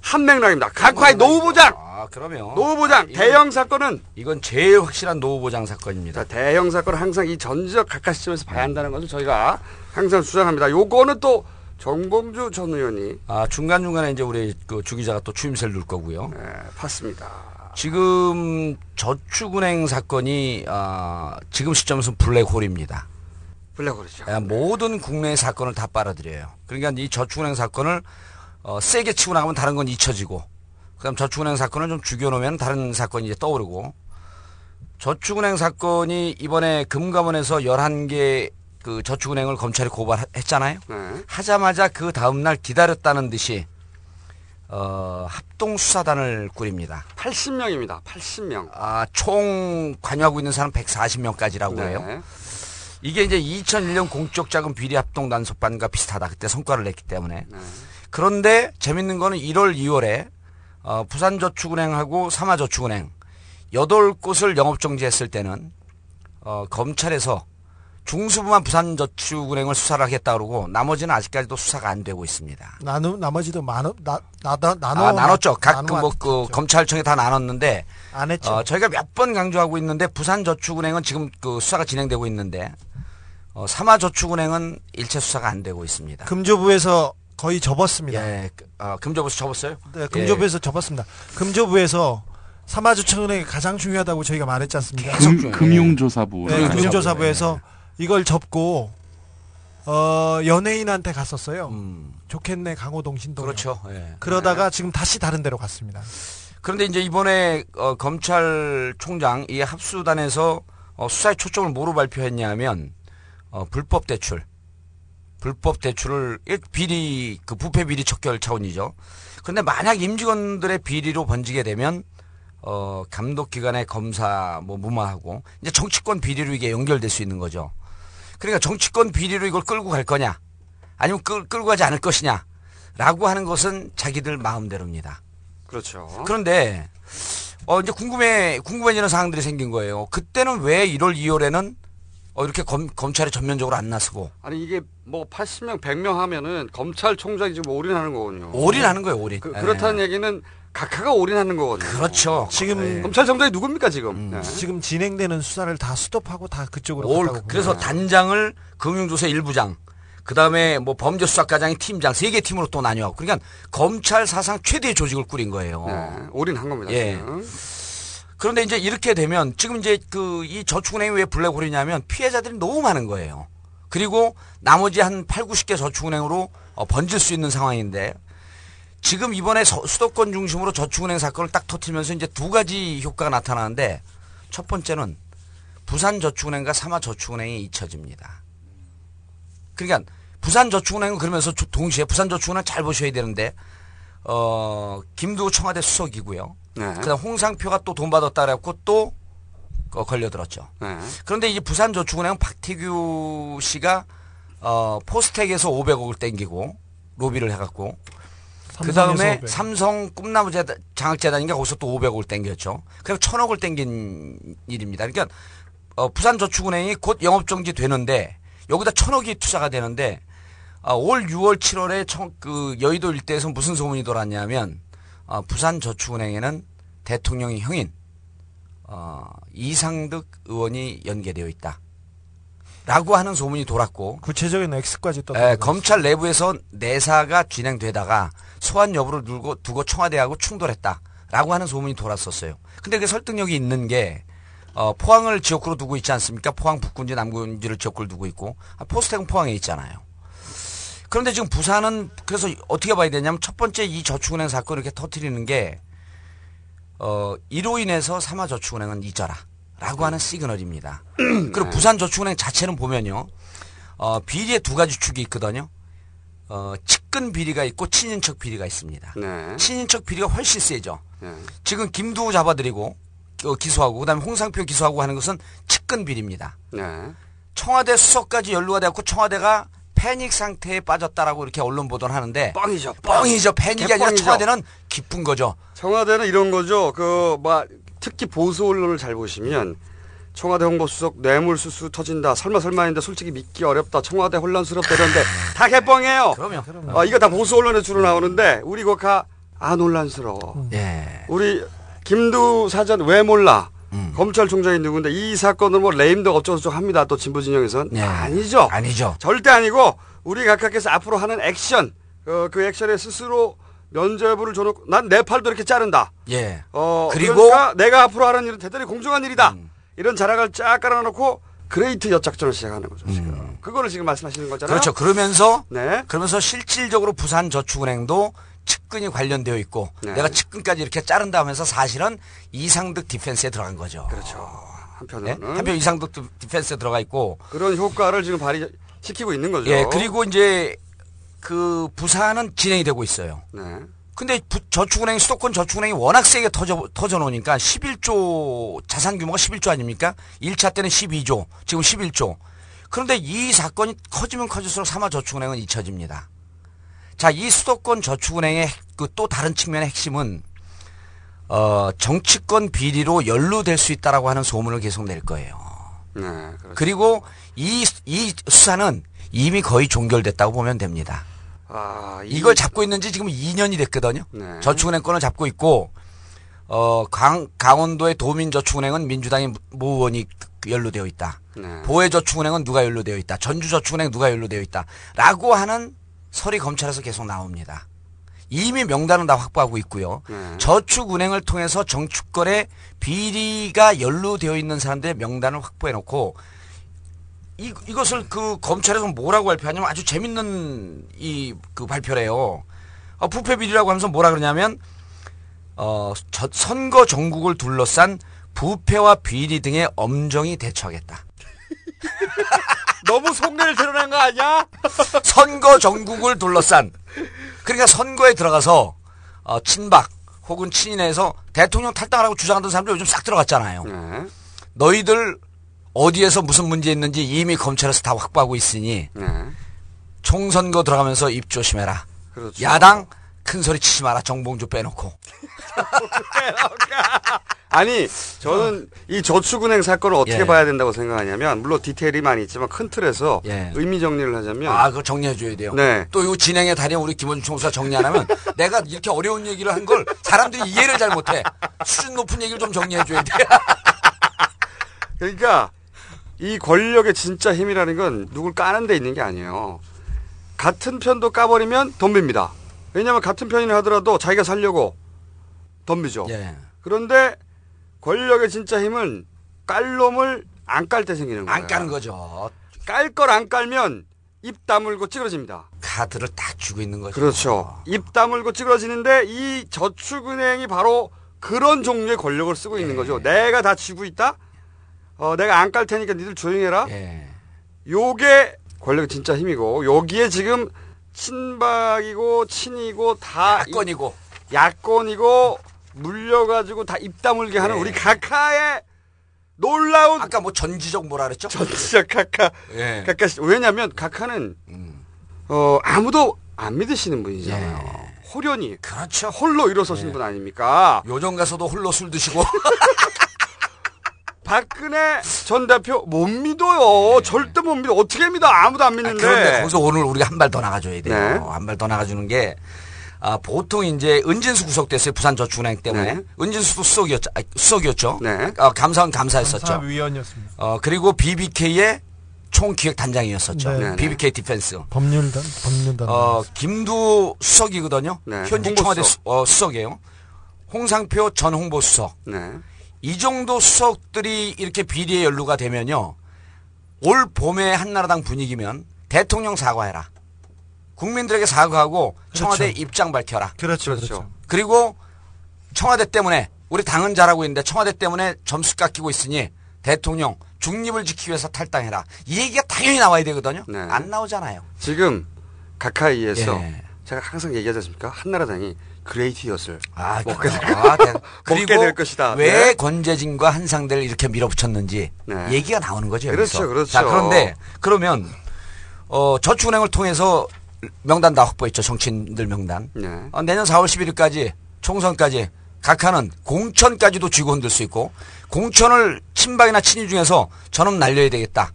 한 맥락입니다. 각하의 노후 보장. 아, 그러면 노후 보장 대형 사건은 이건 제일 확실한 노후 보장 사건입니다. 대형 사건은 항상 이 전지적 각하 시점에서 봐야 한다는 것을 저희가 항상 주장합니다. 요거는 또 정봉주 전 의원이 아, 중간 중간에 이제 우리 그 주기자가 또 추임새를 넣을 거고요. 네, 봤습니다. 지금 저축은행 사건이 아, 지금 시점에서 블랙홀입니다. 블랙홀이죠. 아, 모든 국내의 사건을 다 빨아들여요. 그러니까 이 저축은행 사건을 어, 세게 치고 나가면 다른 건 잊혀지고, 그다음 저축은행 사건을 좀 죽여놓으면 다른 사건이 이제 떠오르고, 저축은행 사건이 이번에 금감원에서 11개 그 저축은행을 검찰이 고발했잖아요. 네. 하자마자 그 다음날 기다렸다는 듯이 어, 합동 수사단을 꾸립니다. 80명입니다. 80명. 아, 총 관여하고 있는 사람 140명까지라고 네. 해요. 이게 이제 2001년 공적 자금 비리 합동 단속반과 비슷하다. 그때 성과를 냈기 때문에. 네. 그런데 재밌는 거는 1월, 2월에 어, 부산저축은행하고 삼화저축은행 여덟 곳을 영업 정지했을 때는 어, 검찰에서 중수부만 부산저축은행을 수사를 하겠다 그러고 나머지는 아직까지도 수사가 안 되고 있습니다. 나누 나머지도 나눠 나, 나다 나눠 아, 나눴죠. 각 나눠 그뭐 그 검찰청에 다 나눴는데 안 했죠. 어, 저희가 몇 번 강조하고 있는데 부산저축은행은 지금 그 수사가 진행되고 있는데 어, 삼화저축은행은 일체 수사가 안 되고 있습니다. 금조부에서 거의 접었습니다. 예, 그, 어, 금조부에서 접었어요? 네, 금조부에서 접었습니다. 금조부에서 삼화주청은행이 가장 중요하다고 저희가 말했지 않습니까? 금, 금융조사부. 네, 금융조사부에서 이걸 접고 어 연예인한테 갔었어요. 좋겠네 강호동 신동. 음. 그렇죠. 예. 그러다가 지금 다시 다른 데로 갔습니다. 그런데 이제 이번에 어, 검찰총장 이 합수단에서 어, 수사의 초점을 뭐로 발표했냐면 어, 불법 대출, 불법 대출을 일- 비리 그 부패 비리 척결 차원이죠. 그런데 만약 임직원들의 비리로 번지게 되면 어, 감독 기관의 검사 뭐 무마하고 이제 정치권 비리로 이게 연결될 수 있는 거죠. 그러니까 정치권 비리로 이걸 끌고 갈 거냐, 아니면 끌, 끌고 가지 않을 것이냐, 라고 하는 것은 자기들 마음대로입니다. 그렇죠. 그런데 어 이제 궁금해 궁금해지는 사항들이 생긴 거예요. 그때는 왜 1월 2월에는 어 이렇게 검, 검찰이 전면적으로 안 나서고 아니 이게 뭐 80명, 100명 하면은 검찰총장이 지금 올인하는 거거든요. 올인하는 거예요, 올인. 그, 예. 그렇다는 얘기는 각하가 올인하는 거거든요. 그렇죠. 지금 검찰총장이 누굽니까 지금? 네. 지금 진행되는 수사를 다 스톱하고 다 그쪽으로 올, 갔다고 그래서. 단장을 금융조사 일부장 그 다음에 뭐 범죄수사과장이 팀장 세 개 팀으로 또 나뉘어. 그러니까 검찰 사상 최대의 조직을 꾸린 거예요. 네, 올인한 겁니다. 예. 지금. 그런데 이제 이렇게 되면 지금 이제 그 이 저축은행이 왜 블랙홀이냐면 피해자들이 너무 많은 거예요. 그리고 나머지 한 8, 90개 저축은행으로 어, 번질 수 있는 상황인데 지금 이번에 서- 수도권 중심으로 저축은행 사건을 딱 터트리면서 이제 두 가지 효과가 나타나는데 첫 번째는 부산 저축은행과 삼화 저축은행이 잊혀집니다. 그러니까 부산 저축은행은 그러면서 조- 동시에 부산 저축은행 잘 보셔야 되는데 어 김두호 청와대 수석이고요. 네. 그다음 홍상표가 또 돈 받았다 그래갖고 또 어, 걸려들었죠. 네. 그런데 이 부산저축은행은 박태규 씨가 어, 포스텍에서 500억을 땡기고 로비를 해갖고 그 다음에 500. 삼성 꿈나무 재단, 장학재단인가 거기서 또 500억을 땡겼죠. 그리고 천억을 땡긴 일입니다. 그러니까 어, 부산저축은행이 곧 영업정지 되는데 여기다 천억이 투자가 되는데 어, 올 6월 7월에 청, 그 여의도 일대에서 무슨 소문이 돌았냐면 어, 부산저축은행에는 대통령의 형인 어, 이상득 의원이 연계되어 있다. 라고 하는 소문이 돌았고 구체적인 X까지 또 예, 검찰 내부에서 내사가 진행되다가 소환 여부를 두고, 두고 청와대하고 충돌했다라고 하는 소문이 돌았었어요. 근데 그 설득력이 있는 게 어, 포항을 지역구로 두고 있지 않습니까? 포항 북군지 남군지를 지역구로 두고 있고 아, 포스텍은 포항에 있잖아요. 그런데 지금 부산은 그래서 어떻게 봐야 되냐면 첫 번째 이 저축은행 사건을 이렇게 터트리는 게 어, 이로 인해서 삼화저축은행은 잊어라. 라고 하는 시그널입니다. 그리고 부산저축은행 자체는 보면요. 어, 비리에 두 가지 축이 있거든요. 어, 측근 비리가 있고 친인척 비리가 있습니다. 네. 친인척 비리가 훨씬 세죠. 네. 지금 김두호 잡아들이고 어, 기소하고 그다음에 홍상표 기소하고 하는 것은 측근 비리입니다. 네. 청와대 수석까지 연루가 되었고 청와대가 패닉 상태에 빠졌다라고 이렇게 언론 보도를 하는데 뻥이죠. 뻥이죠. 패닉이 아니라 개뻥이죠. 청와대는 기쁜 거죠. 청와대는 이런 거죠. 그, 막, 특히 보수 언론을 잘 보시면, 청와대 홍보수석 뇌물수수 터진다. 설마 설마인데 솔직히 믿기 어렵다. 청와대 혼란스럽다. 이런데 다 개뻥이에요. 그럼요. 어, 이거 다 보수 언론에 주로 나오는데, 우리 거가 안 혼란스러워. 예. 우리 김두 사전 왜 몰라? 음. 검찰총장이 누군데 이 사건을 뭐 레임덕 어쩌고저쩌고 합니다. 또 진보 진영에선 네. 아니죠. 아니죠. 절대 아니고 우리 각하께서 앞으로 하는 액션 어, 그 액션에 스스로 면죄부를 줘놓고 난 내 팔도 이렇게 자른다. 예. 어, 그리고- 음. 그러니까 내가 앞으로 하는 일은 대단히 공정한 일이다. 이런 자락을 쫙 깔아놓고 great 엿작전을 시작하는 거죠. 지금. 그거를 지금 말씀하시는 거잖아요. 음. 그렇죠. 그러면서 네. 그러면서 실질적으로 부산 저축은행도 측근이 관련되어 있고 네. 내가 측근까지 이렇게 자른다 하면서 사실은 이상득 디펜스에 들어간 거죠. 그렇죠. 네? 한편으로는 한편 이상득 디- 디펜스에 들어가 있고 그런 효과를 지금 발휘시키고 있는 거죠. 예 그리고 이제 그 부산은 진행이 되고 있어요. 네. 근데 부- 저축은행 수도권 저축은행이 워낙 세게 터져 터져 놓으니까 11조 자산 규모가 11조 아닙니까? 1차 때는 12조, 지금 11조. 그런데 이 사건이 커지면 커질수록 삼화 저축은행은 잊혀집니다. 자, 이 수도권 저축은행의 그 또 다른 측면의 핵심은 어, 정치권 비리로 연루될 수 있다라고 하는 소문을 계속 낼 거예요. 네. 그리고 이, 이 수사는 이미 거의 종결됐다고 보면 됩니다. 아, 이- 이걸 잡고 있는 지 지금 2년이 됐거든요. 네. 저축은행 건을 잡고 있고 어 강, 강원도의 도민저축은행은 민주당의 모 의원이 연루되어 있다. 네. 보혜저축은행은 누가 연루되어 있다. 전주저축은행 누가 연루되어 있다. 라고 하는 설이 검찰에서 계속 나옵니다. 이미 명단은 다 확보하고 있고요. 네. 저축은행을 통해서 정축권에 비리가 연루되어 있는 사람들의 명단을 확보해 놓고 이, 이것을 그 검찰에서 뭐라고 발표하냐면 아주 재밌는 이 그 발표래요. 어, 부패 비리라고 하면서 뭐라 그러냐면 어, 저- 선거 전국을 둘러싼 부패와 비리 등에 엄정히 대처하겠다. 너무 속내를 드러낸 거 아니야? 선거 전국을 둘러싼 그러니까 선거에 들어가서 어, 친박 혹은 친인에서 대통령 탈당하라고 주장하던 사람들 요즘 싹 들어갔잖아요. 네. 너희들 어디에서 무슨 문제 있는지 이미 검찰에서 다 확보하고 있으니 네. 총선거 들어가면서 입 조심해라. 그렇죠. 야당 큰 소리 치지 마라. 정봉주 빼놓고. 아니, 저는 이 저축은행 사건을 어떻게 예. 봐야 된다고 생각하냐면, 물론 디테일이 많이 있지만 큰 틀에서 예. 의미 정리를 하자면, 아, 그거 정리해 줘야 돼요. 네. 또 이거 진행의 달인 우리 김원중 총수가 정리 안 하면 내가 이렇게 어려운 얘기를 한 걸 사람들이 이해를 잘 못해. 수준 높은 얘기를 좀 정리해 줘야 돼. 그러니까 이 권력의 진짜 힘이라는 건 누굴 까는 데 있는 게 아니에요. 같은 편도 까버리면 덤빕니다. 왜냐하면 같은 편이라 하더라도 자기가 살려고 덤비죠. 예. 그런데 권력의 진짜 힘은 깔 놈을 안 깔 때 생기는 거예요. 안 까는 거죠. 깔 걸 안 깔면 입 다물고 찌그러집니다. 카드를 딱 쥐고 있는 거죠. 그렇죠. 입 다물고 찌그러지는데 이 저축은행이 바로 그런 종류의 권력을 쓰고 있는 거죠. 내가 다 쥐고 있다. 어, 내가 안 깔 테니까 니들 조용히 해라. 예. 요게 권력의 진짜 힘이고 여기에 지금 친박이고 친이고 다 야권이고 야권이고 물려가지고 다 입 다물게 하는 네. 우리 각하의 놀라운 아까 뭐 전지적 뭐라 그랬죠? 전지적 각하 예. 각하 씨 왜냐하면 각하는 어 아무도 안 믿으시는 분이잖아요. 예. 호련히 그렇죠. 홀로 일어서신 분 아닙니까? 요정 가서도 홀로 술 드시고 박근혜 전 대표 못 믿어요. 절대 못 믿어. 어떻게 믿어? 아무도 안 믿는데. 그런데 거기서 오늘 우리가 한 발 더 나가줘야 돼요. 네. 한발 더 나가주는 게 아, 보통 이제 은진수 구속됐어요. 부산저축은행 때문에. 네. 은진수도 수석이었죠. 아, 수석이었죠. 네. 어, 감사원 감사했었죠. 감사위원이었습니다. 어, 그리고 BBK의 총기획단장이었었죠. 네. 네. BBK 디펜스. 법률단 법률단. 어, 김두 수석이거든요. 네. 현직 홍보수석. 청와대 수, 어, 수석이에요. 홍상표 전 홍보수석. 네. 이 정도 수석들이 이렇게 비리에 연루가 되면요. 올 봄에 한나라당 분위기면 대통령 사과해라. 국민들에게 사과하고 청와대 입장 밝혀라. 그렇죠, 그렇죠. 그리고 청와대 때문에 우리 당은 잘하고 있는데 청와대 때문에 점수 깎이고 있으니 대통령 중립을 지키기 위해서 탈당해라. 이 얘기가 당연히 나와야 되거든요. 네. 안 나오잖아요. 지금 각하위에서 예. 제가 항상 얘기하지 않습니까? 한나라당이 great 엿을 아, 먹게 될, 아, 대- 먹게 그리고 될 것이다. 왜 네. 권재진과 한상대를 이렇게 밀어붙였는지 네. 얘기가 나오는 거죠. 그렇죠, 여기서. 그렇죠. 자, 그런데 그러면 어, 저축은행을 통해서 명단 다 확보했죠. 정치인들 명단. 네. 어, 내년 4월 11일까지 총선까지 각 하는 공천까지도 쥐고 흔들 수 있고 공천을 친박이나 친이 중에서 저놈 날려야 되겠다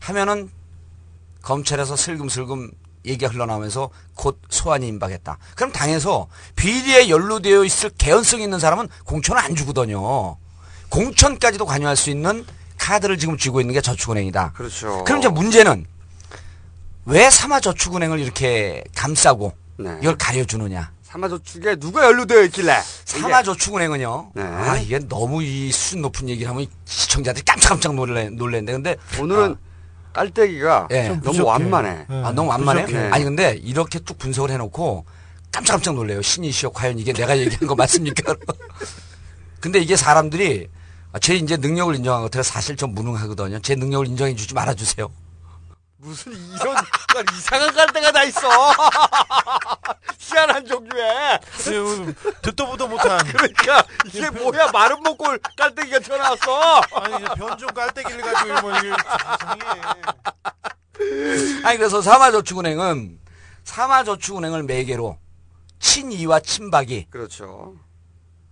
하면은 검찰에서 슬금슬금 얘기가 흘러나오면서 곧 소환이 임박했다. 그럼 당에서 비리에 연루되어 있을 개연성 있는 사람은 공천을 안 주거든요. 공천까지도 관여할 수 있는 카드를 지금 쥐고 있는 게 저축은행이다. 그렇죠. 그럼 이제 문제는 왜 삼화저축은행을 이렇게 감싸고 네. 이걸 가려주느냐? 삼화저축에 누가 연루되어 있길래? 삼화저축은행은요. 네. 아 이게 너무 이 수준 높은 얘기를 하면 시청자들이 깜짝깜짝 놀래 놀랬는데 근데 오늘은 깔때기가 예. 너무 부족해. 완만해. 네. 아 너무 완만해. 부족해. 아니 근데 이렇게 쭉 분석을 해놓고 깜짝깜짝 놀래요. 신이시여 과연 이게 내가 얘기한 거 맞습니까? 근데 이게 사람들이 아, 제 이제 능력을 인정한 것 같아요. 사실 좀 무능하거든요. 제 능력을 인정해 주지 말아주세요. 무슨 이런 이상한 깔때가 다 있어. 희한한 종류의. 듣도 보도 못한. 그러니까 이게 뭐야 마른 목골 깔때기가 튀어나왔어. 아니 변종 깔때기를 가지고 뭐 이게 이상해. 아니 그래서 삼화저축은행은 삼화저축은행을 매개로 친이와 친박이 그렇죠.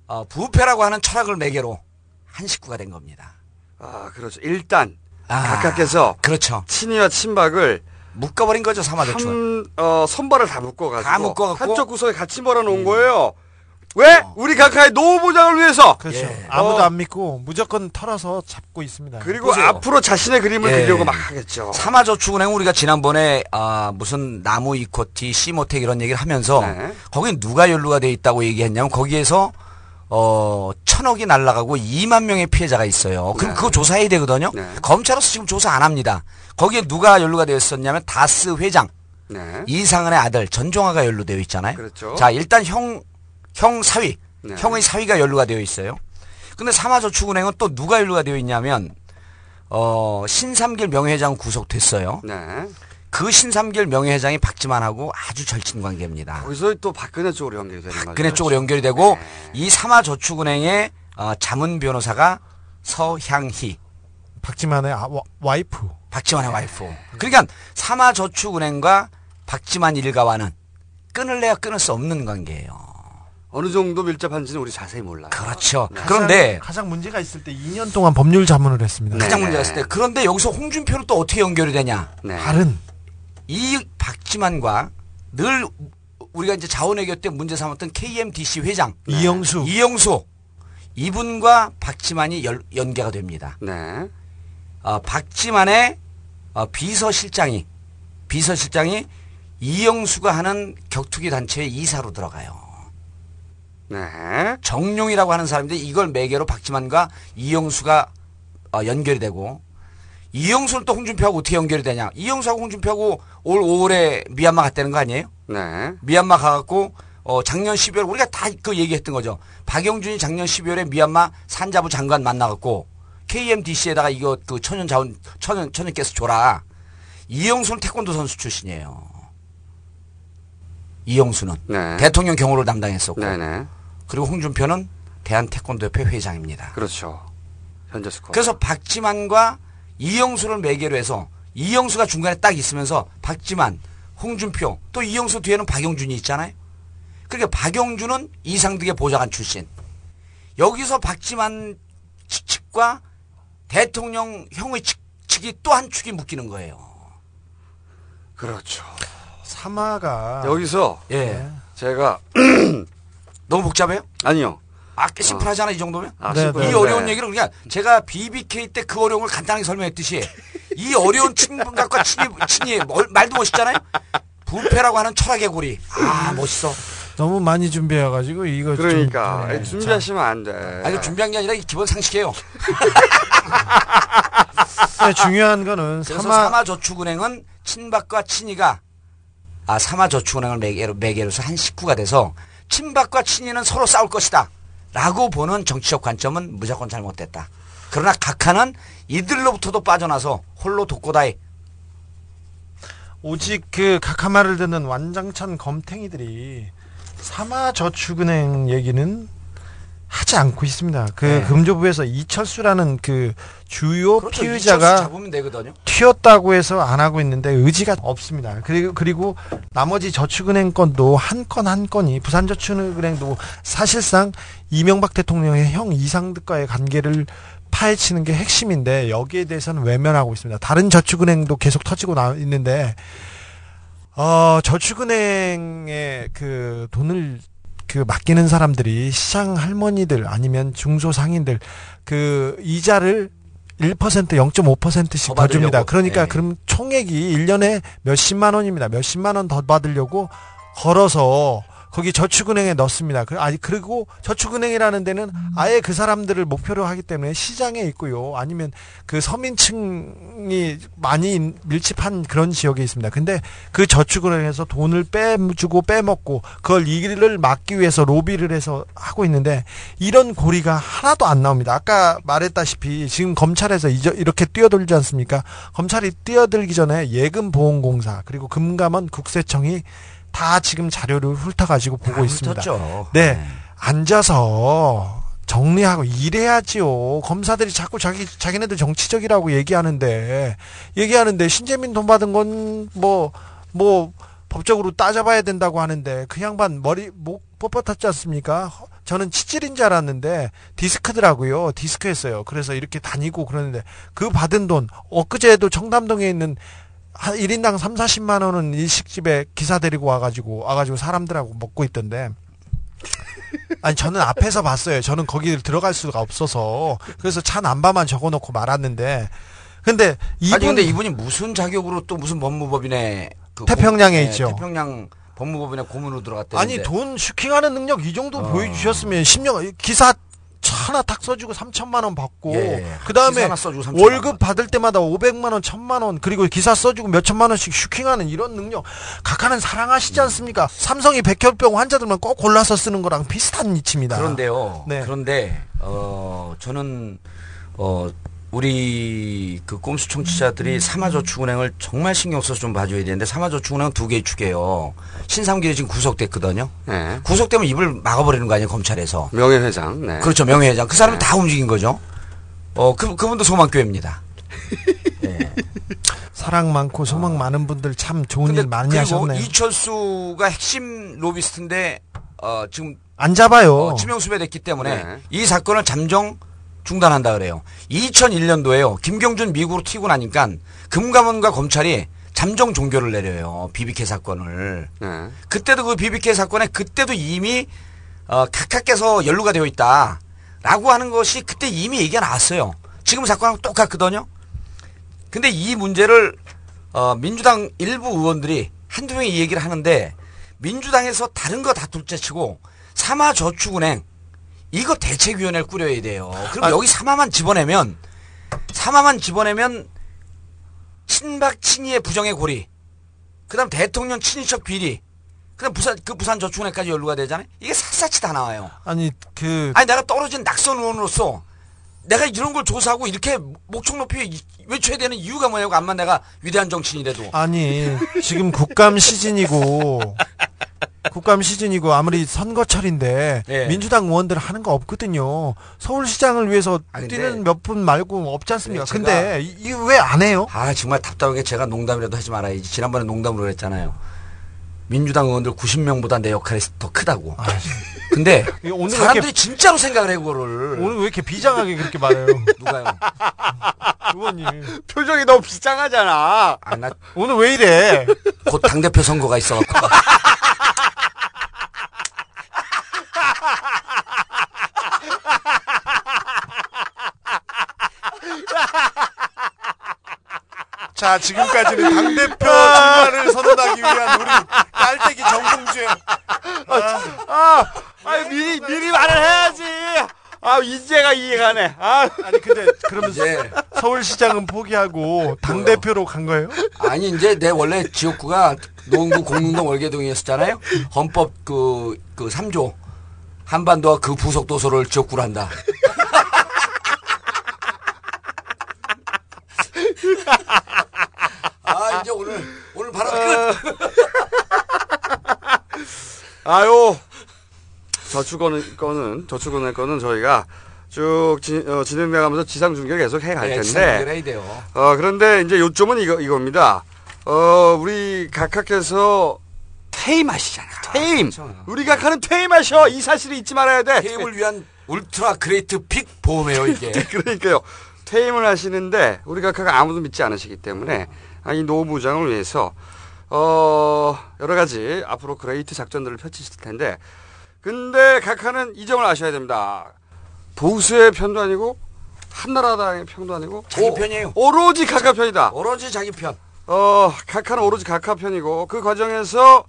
어, 부패라고 하는 철학을 매개로 한 식구가 된 겁니다. 아 그렇죠. 일단 아, 각각께서 그렇죠. 친이와 친박을 묶어버린 거죠. 한, 어, 선발을 다 묶어가지고 다 묶어갖고. 음. 한쪽 구석에 같이 몰아놓은 거예요. 왜? 우리 각하의 노후 보장을 위해서. 그렇죠. 예. 아무도 어. 안 믿고 무조건 털어서 잡고 있습니다. 그리고 보세요. 앞으로 자신의 그림을 예. 그리려고 막 하겠죠. 삼화저축은행 우리가 지난번에 아 무슨 나무 이코티, 시모텍 이런 얘기를 하면서 네. 거기 누가 연루가 돼 있다고 얘기했냐면 거기에서 어 천억이 날라가고 2만 명의 피해자가 있어요. 그럼 네. 그거 조사해야 되거든요. 네. 검찰로서 지금 조사 안 합니다. 거기에 누가 연루가 되어 있었냐면 다스 회장 네. 이상은의 아들 전종화가 연루되어 있잖아요. 그렇죠. 자 일단 형 형 사위 네. 형의 사위가 연루가 되어 있어요. 근데 삼화저축은행은 또 누가 연루가 되어 있냐면 어 신삼길 명예회장 구속됐어요. 네. 그 신삼길 명예회장이 박지만하고 아주 절친 관계입니다. 거기서 또 박근혜 쪽으로 연결이 되는 거죠. 박근혜 쪽으로 연결이 되고 이 삼화저축은행의 어, 자문 변호사가 서향희 박지만의 아, 와, 와이프. 박지만의 와이프. 그러니까 삼화저축은행과 박지만 일가와는 끊을래야 끊을 수 없는 관계예요. 어느 정도 밀접한지는 우리 자세히 몰라요. 그렇죠. 네. 그런데 가장, 가장 문제가 있을 때 2년 동안 법률 자문을 했습니다. 가장 네. 문제가 있을 때 그런데 여기서 홍준표는 또 어떻게 연결이 되냐? 네. 다른 이 박지만과 늘 우리가 이제 자원외교 때 문제 삼았던 KMDC 회장 이영수. 이영수 이분과 박지만이 열- 연계가 됩니다. 네. 어, 박지만의 어, 비서실장이 비서실장이 이영수가 하는 격투기 단체의 이사로 들어가요. 네. 정용이라고 하는 사람인데 이걸 매개로 박지만과 이영수가 어, 연결이 되고 이영수를 또 홍준표하고 어떻게 연결이 되냐? 이영수하고 홍준표하고 올 5월에 미얀마 갔다는 거 아니에요? 네. 미얀마 가갖고 어 작년 12월 우리가 다 그 얘기했던 거죠. 박영준이 작년 12월에 미얀마 산자부 장관 만나갖고 KMDC에다가 이거 그 천연 자원 천연 천연 가스 줘라. 이영수는 태권도 선수 출신이에요. 이영수는 네. 대통령 경호를 담당했었고 네네. 그리고 홍준표는 대한 태권도협회 회장입니다. 그렇죠. 현재 스코어. 그래서 박지만과 이영수를 매개로 해서 이영수가 중간에 딱 있으면서 박지만, 홍준표, 또 이영수 뒤에는 박영준이 있잖아요. 그러니까 박영준은 이상득의 보좌관 출신. 여기서 박지만 측- 측과 대통령 형의 측, 측이 또 한 축이 묶이는 거예요. 그렇죠. 사마가 여기서 예. 제가 너무 복잡해요? 아니요. 아, 꽤 심플하잖아, 이 정도면? 아, 네, 심플한데. 이 어려운 얘기를 그냥 제가 BBK 때 그 어려움을 간단하게 설명했듯이 이 어려운 친분각과 친이, 친이 뭘- 말도 멋있잖아요? 부패라고 하는 철학의 고리. 아, 멋있어. 너무 많이 준비해가지고 이거 좀- 그러니까 네, 준비하시면 안 돼. 아, 이거 준비한 게 아니라 기본 상식이에요. 자, 네, 중요한 거는 사마 사마저축은행은 친박과 친이가 아 사마저축은행을 매개로 매개로서 한 식구가 돼서 친박과 친이는 서로 싸울 것이다. 라고 보는 정치적 관점은 무조건 잘못됐다. 그러나 각하는 이들로부터도 빠져나서 홀로 독고다이 오직 그 각하 말을 듣는 완장찬 검탱이들이 사마저축은행 얘기는 하지 않고 있습니다. 그 네. 금조부에서 이철수라는 그 주요 그렇죠. 피의자가. 튀었다고 해서 안 하고 있는데 의지가 없습니다. 그리고 그리고 나머지 저축은행 건도 한건한 건이 부산 저축은행도 사실상 이명박 대통령의 형 이상득과의 관계를 파헤치는 게 핵심인데 여기에 대해서는 외면하고 있습니다. 다른 저축은행도 계속 터지고 나 있는데 어 저축은행에 그 돈을 그 맡기는 사람들이 시장 할머니들 아니면 중소상인들 그 이자를 1% 0.5%씩 더더 줍니다. 그러니까 네. 그럼 총액이 1년에 몇십만 원입니다. 몇십만 원 더 받으려고 걸어서 거기 저축은행에 넣습니다. 그- 아니 그리고 저축은행이라는 데는 아예 그 사람들을 목표로 하기 때문에 시장에 있고요. 아니면 그 서민층이 많이 밀집한 그런 지역에 있습니다. 근데 그 저축은행에서 돈을 빼주고 빼먹고 그걸 일을 막기 위해서 로비를 해서 하고 있는데 이런 고리가 하나도 안 나옵니다. 아까 말했다시피 지금 검찰에서 이렇게 뛰어들지 않습니까? 검찰이 뛰어들기 전에 예금보험공사 그리고 금감원 국세청이 다 지금 자료를 훑어가지고 보고 있습니다. 훑었죠. 네. 앉아서 정리하고 일해야지요. 검사들이 자꾸 자기 자기네들 정치적이라고 얘기하는데 얘기하는데 신재민 돈 받은 건 뭐뭐 법적으로 따져봐야 된다고 하는데 그 양반 머리 목 뻣뻣하지 않습니까? 저는 치질인 줄 알았는데 디스크더라고요. 디스크였어요. 그래서 이렇게 다니고 그러는데 그 받은 돈 엊그제도 청담동에 있는 한 1인당 3, 40만 원은 일식집에 기사 데리고 와가지고 와가지고 사람들하고 먹고 있던데 아니 저는 앞에서 봤어요. 저는 거기 들어갈 수가 없어서 그래서 차 남바만 적어놓고 말았는데 근데 이분 아니 근데 이분이 무슨 자격으로 또 무슨 법무법인에 그 태평양에 고- 네, 있죠. 태평양 법무법인에 고문으로 들어갔다는데 아니 돈 슈킹하는 능력 이 정도 어. 보여주셨으면 10년 기사 하나 탁 써주고 3천만 원 받고 예. 그 기사 다음에 하나 써주고 3천만 월급 받을 때마다 500만 원, 1000만 원 그리고 기사 써주고 몇 천만 원씩 슈킹하는 이런 능력 각하는 사랑하시지 않습니까? 삼성이 백혈병 환자들만 꼭 골라서 쓰는 거랑 비슷한 이치입니다. 그런데요. 네. 그런데 어 저는 어 우리 그 꼼수 청취자들이 사마저축은행을 정말 신경 써서 좀 봐줘야 되는데 사마저축은행 두 개의 축이에요. 신삼길이 지금 구속됐거든요. 네. 구속되면 입을 막아버리는 거 아니에요 검찰에서. 명예회장. 네. 그렇죠 명예회장. 그 사람은 다 움직인 거죠. 어 그 그분도 소망교회입니다. 사랑 많고 소망 많은 분들 참 좋은 일 많이 그리고 하셨네요. 이철수가 핵심 로비스트인데 어 지금 안 잡아요. 어, 지명수배됐기 때문에 네. 이 사건을 잠정 중단한다 그래요. 2001년도에요. 김경준 미국으로 튀고 나니까 금감원과 검찰이 잠정 종결을 내려요. BBK 사건을. 네. 그때도 그 BBK 사건에 그때도 이미 어, 각하께서 연루가 되어 있다. 라고 하는 것이 그때 이미 얘기가 나왔어요. 지금 사건하고 똑같거든요. 근데 이 문제를 어, 민주당 일부 의원들이 한두 명이 이 얘기를 하는데 민주당에서 다른 거 다 둘째치고 사마저축은행 이거 대책위원회를 꾸려야 돼요. 그럼 아. 여기 사마만 집어내면 사마만 집어내면 친박 친이의 부정의 고리. 그다음 대통령 친인척 비리. 그다음 부산 그 부산 저축은행까지 연루가 되잖아요. 이게 샅샅이 다 나와요. 아니 그 아니 내가 떨어진 낙선 의원으로서 내가 이런 걸 조사하고 이렇게 목청 높이 외쳐야 되는 이유가 뭐냐고 암만 내가 위대한 정치인이라도 아니 지금 국감 시즌이고 국감 시즌이고 아무리 선거철인데 예. 민주당 의원들 하는 거 없거든요. 서울시장을 위해서 아, 근데- 뛰는 몇 분 말고 없지 않습니까? 네, 제가- 근데 이게 왜안 해요? 아 정말 답답하게 제가 농담이라도 하지 말아야지 지난번에 농담으로 했잖아요 민주당 의원들 90명보다 내 역할이 더 크다고 근데 이거 오늘 왜 사람들이 이렇게- 진짜로 생각을 해 그거를 오늘 왜 이렇게 비장하게 그렇게 말해요? 누가요? 의원님 표정이 너무 비장하잖아. 아, 나 오늘 왜 이래? 곧 당대표 선거가 있어갖고 자 지금까지는 당 대표 출마를 선언하기 위한 우리 깔때기 정봉주의 아, 아, 미리 미리 말을 해야지. 아, 이제가 이해가네. 아, 아니 근데 그러면서 서울시장은 포기하고 당 대표로 간 거예요? 아니 이제 내 원래 지역구가 노원구 공릉동 월계동이었잖아요 헌법 그, 그 3조 한반도와 그 부속 도서를 지역구로 한다 아 이제 오늘 오늘 바로 끝 아유. 저축은행 거는 저축은행 거는 저희가 쭉 진, 어, 진행돼가면서 지상 중계 계속 해갈 네, 텐데. 돼요. 어, 그런데 이제 요점은 이거 이겁니다. 어, 우리 각하께서 퇴임 하시잖아. 퇴임. 우리 각하는 퇴임 하셔. 이 사실을 잊지 말아야 돼. 퇴임을 위한 ultra great big 보험이에요 이게 그러니까요. 퇴임을 하시는데 우리 각하가 아무도 믿지 않으시기 때문에 아, 이 노후부장을 위해서 어, 여러 가지 앞으로 great 작전들을 펼치실 텐데 근데 각하는 이 점을 아셔야 됩니다. 보수의 편도 아니고 한나라당의 편도 아니고 자기 오- 편이에요. 오로지 각하 편이다. 오로지 자기 편. 어, 각하는 오로지 각하 편이고 그 과정에서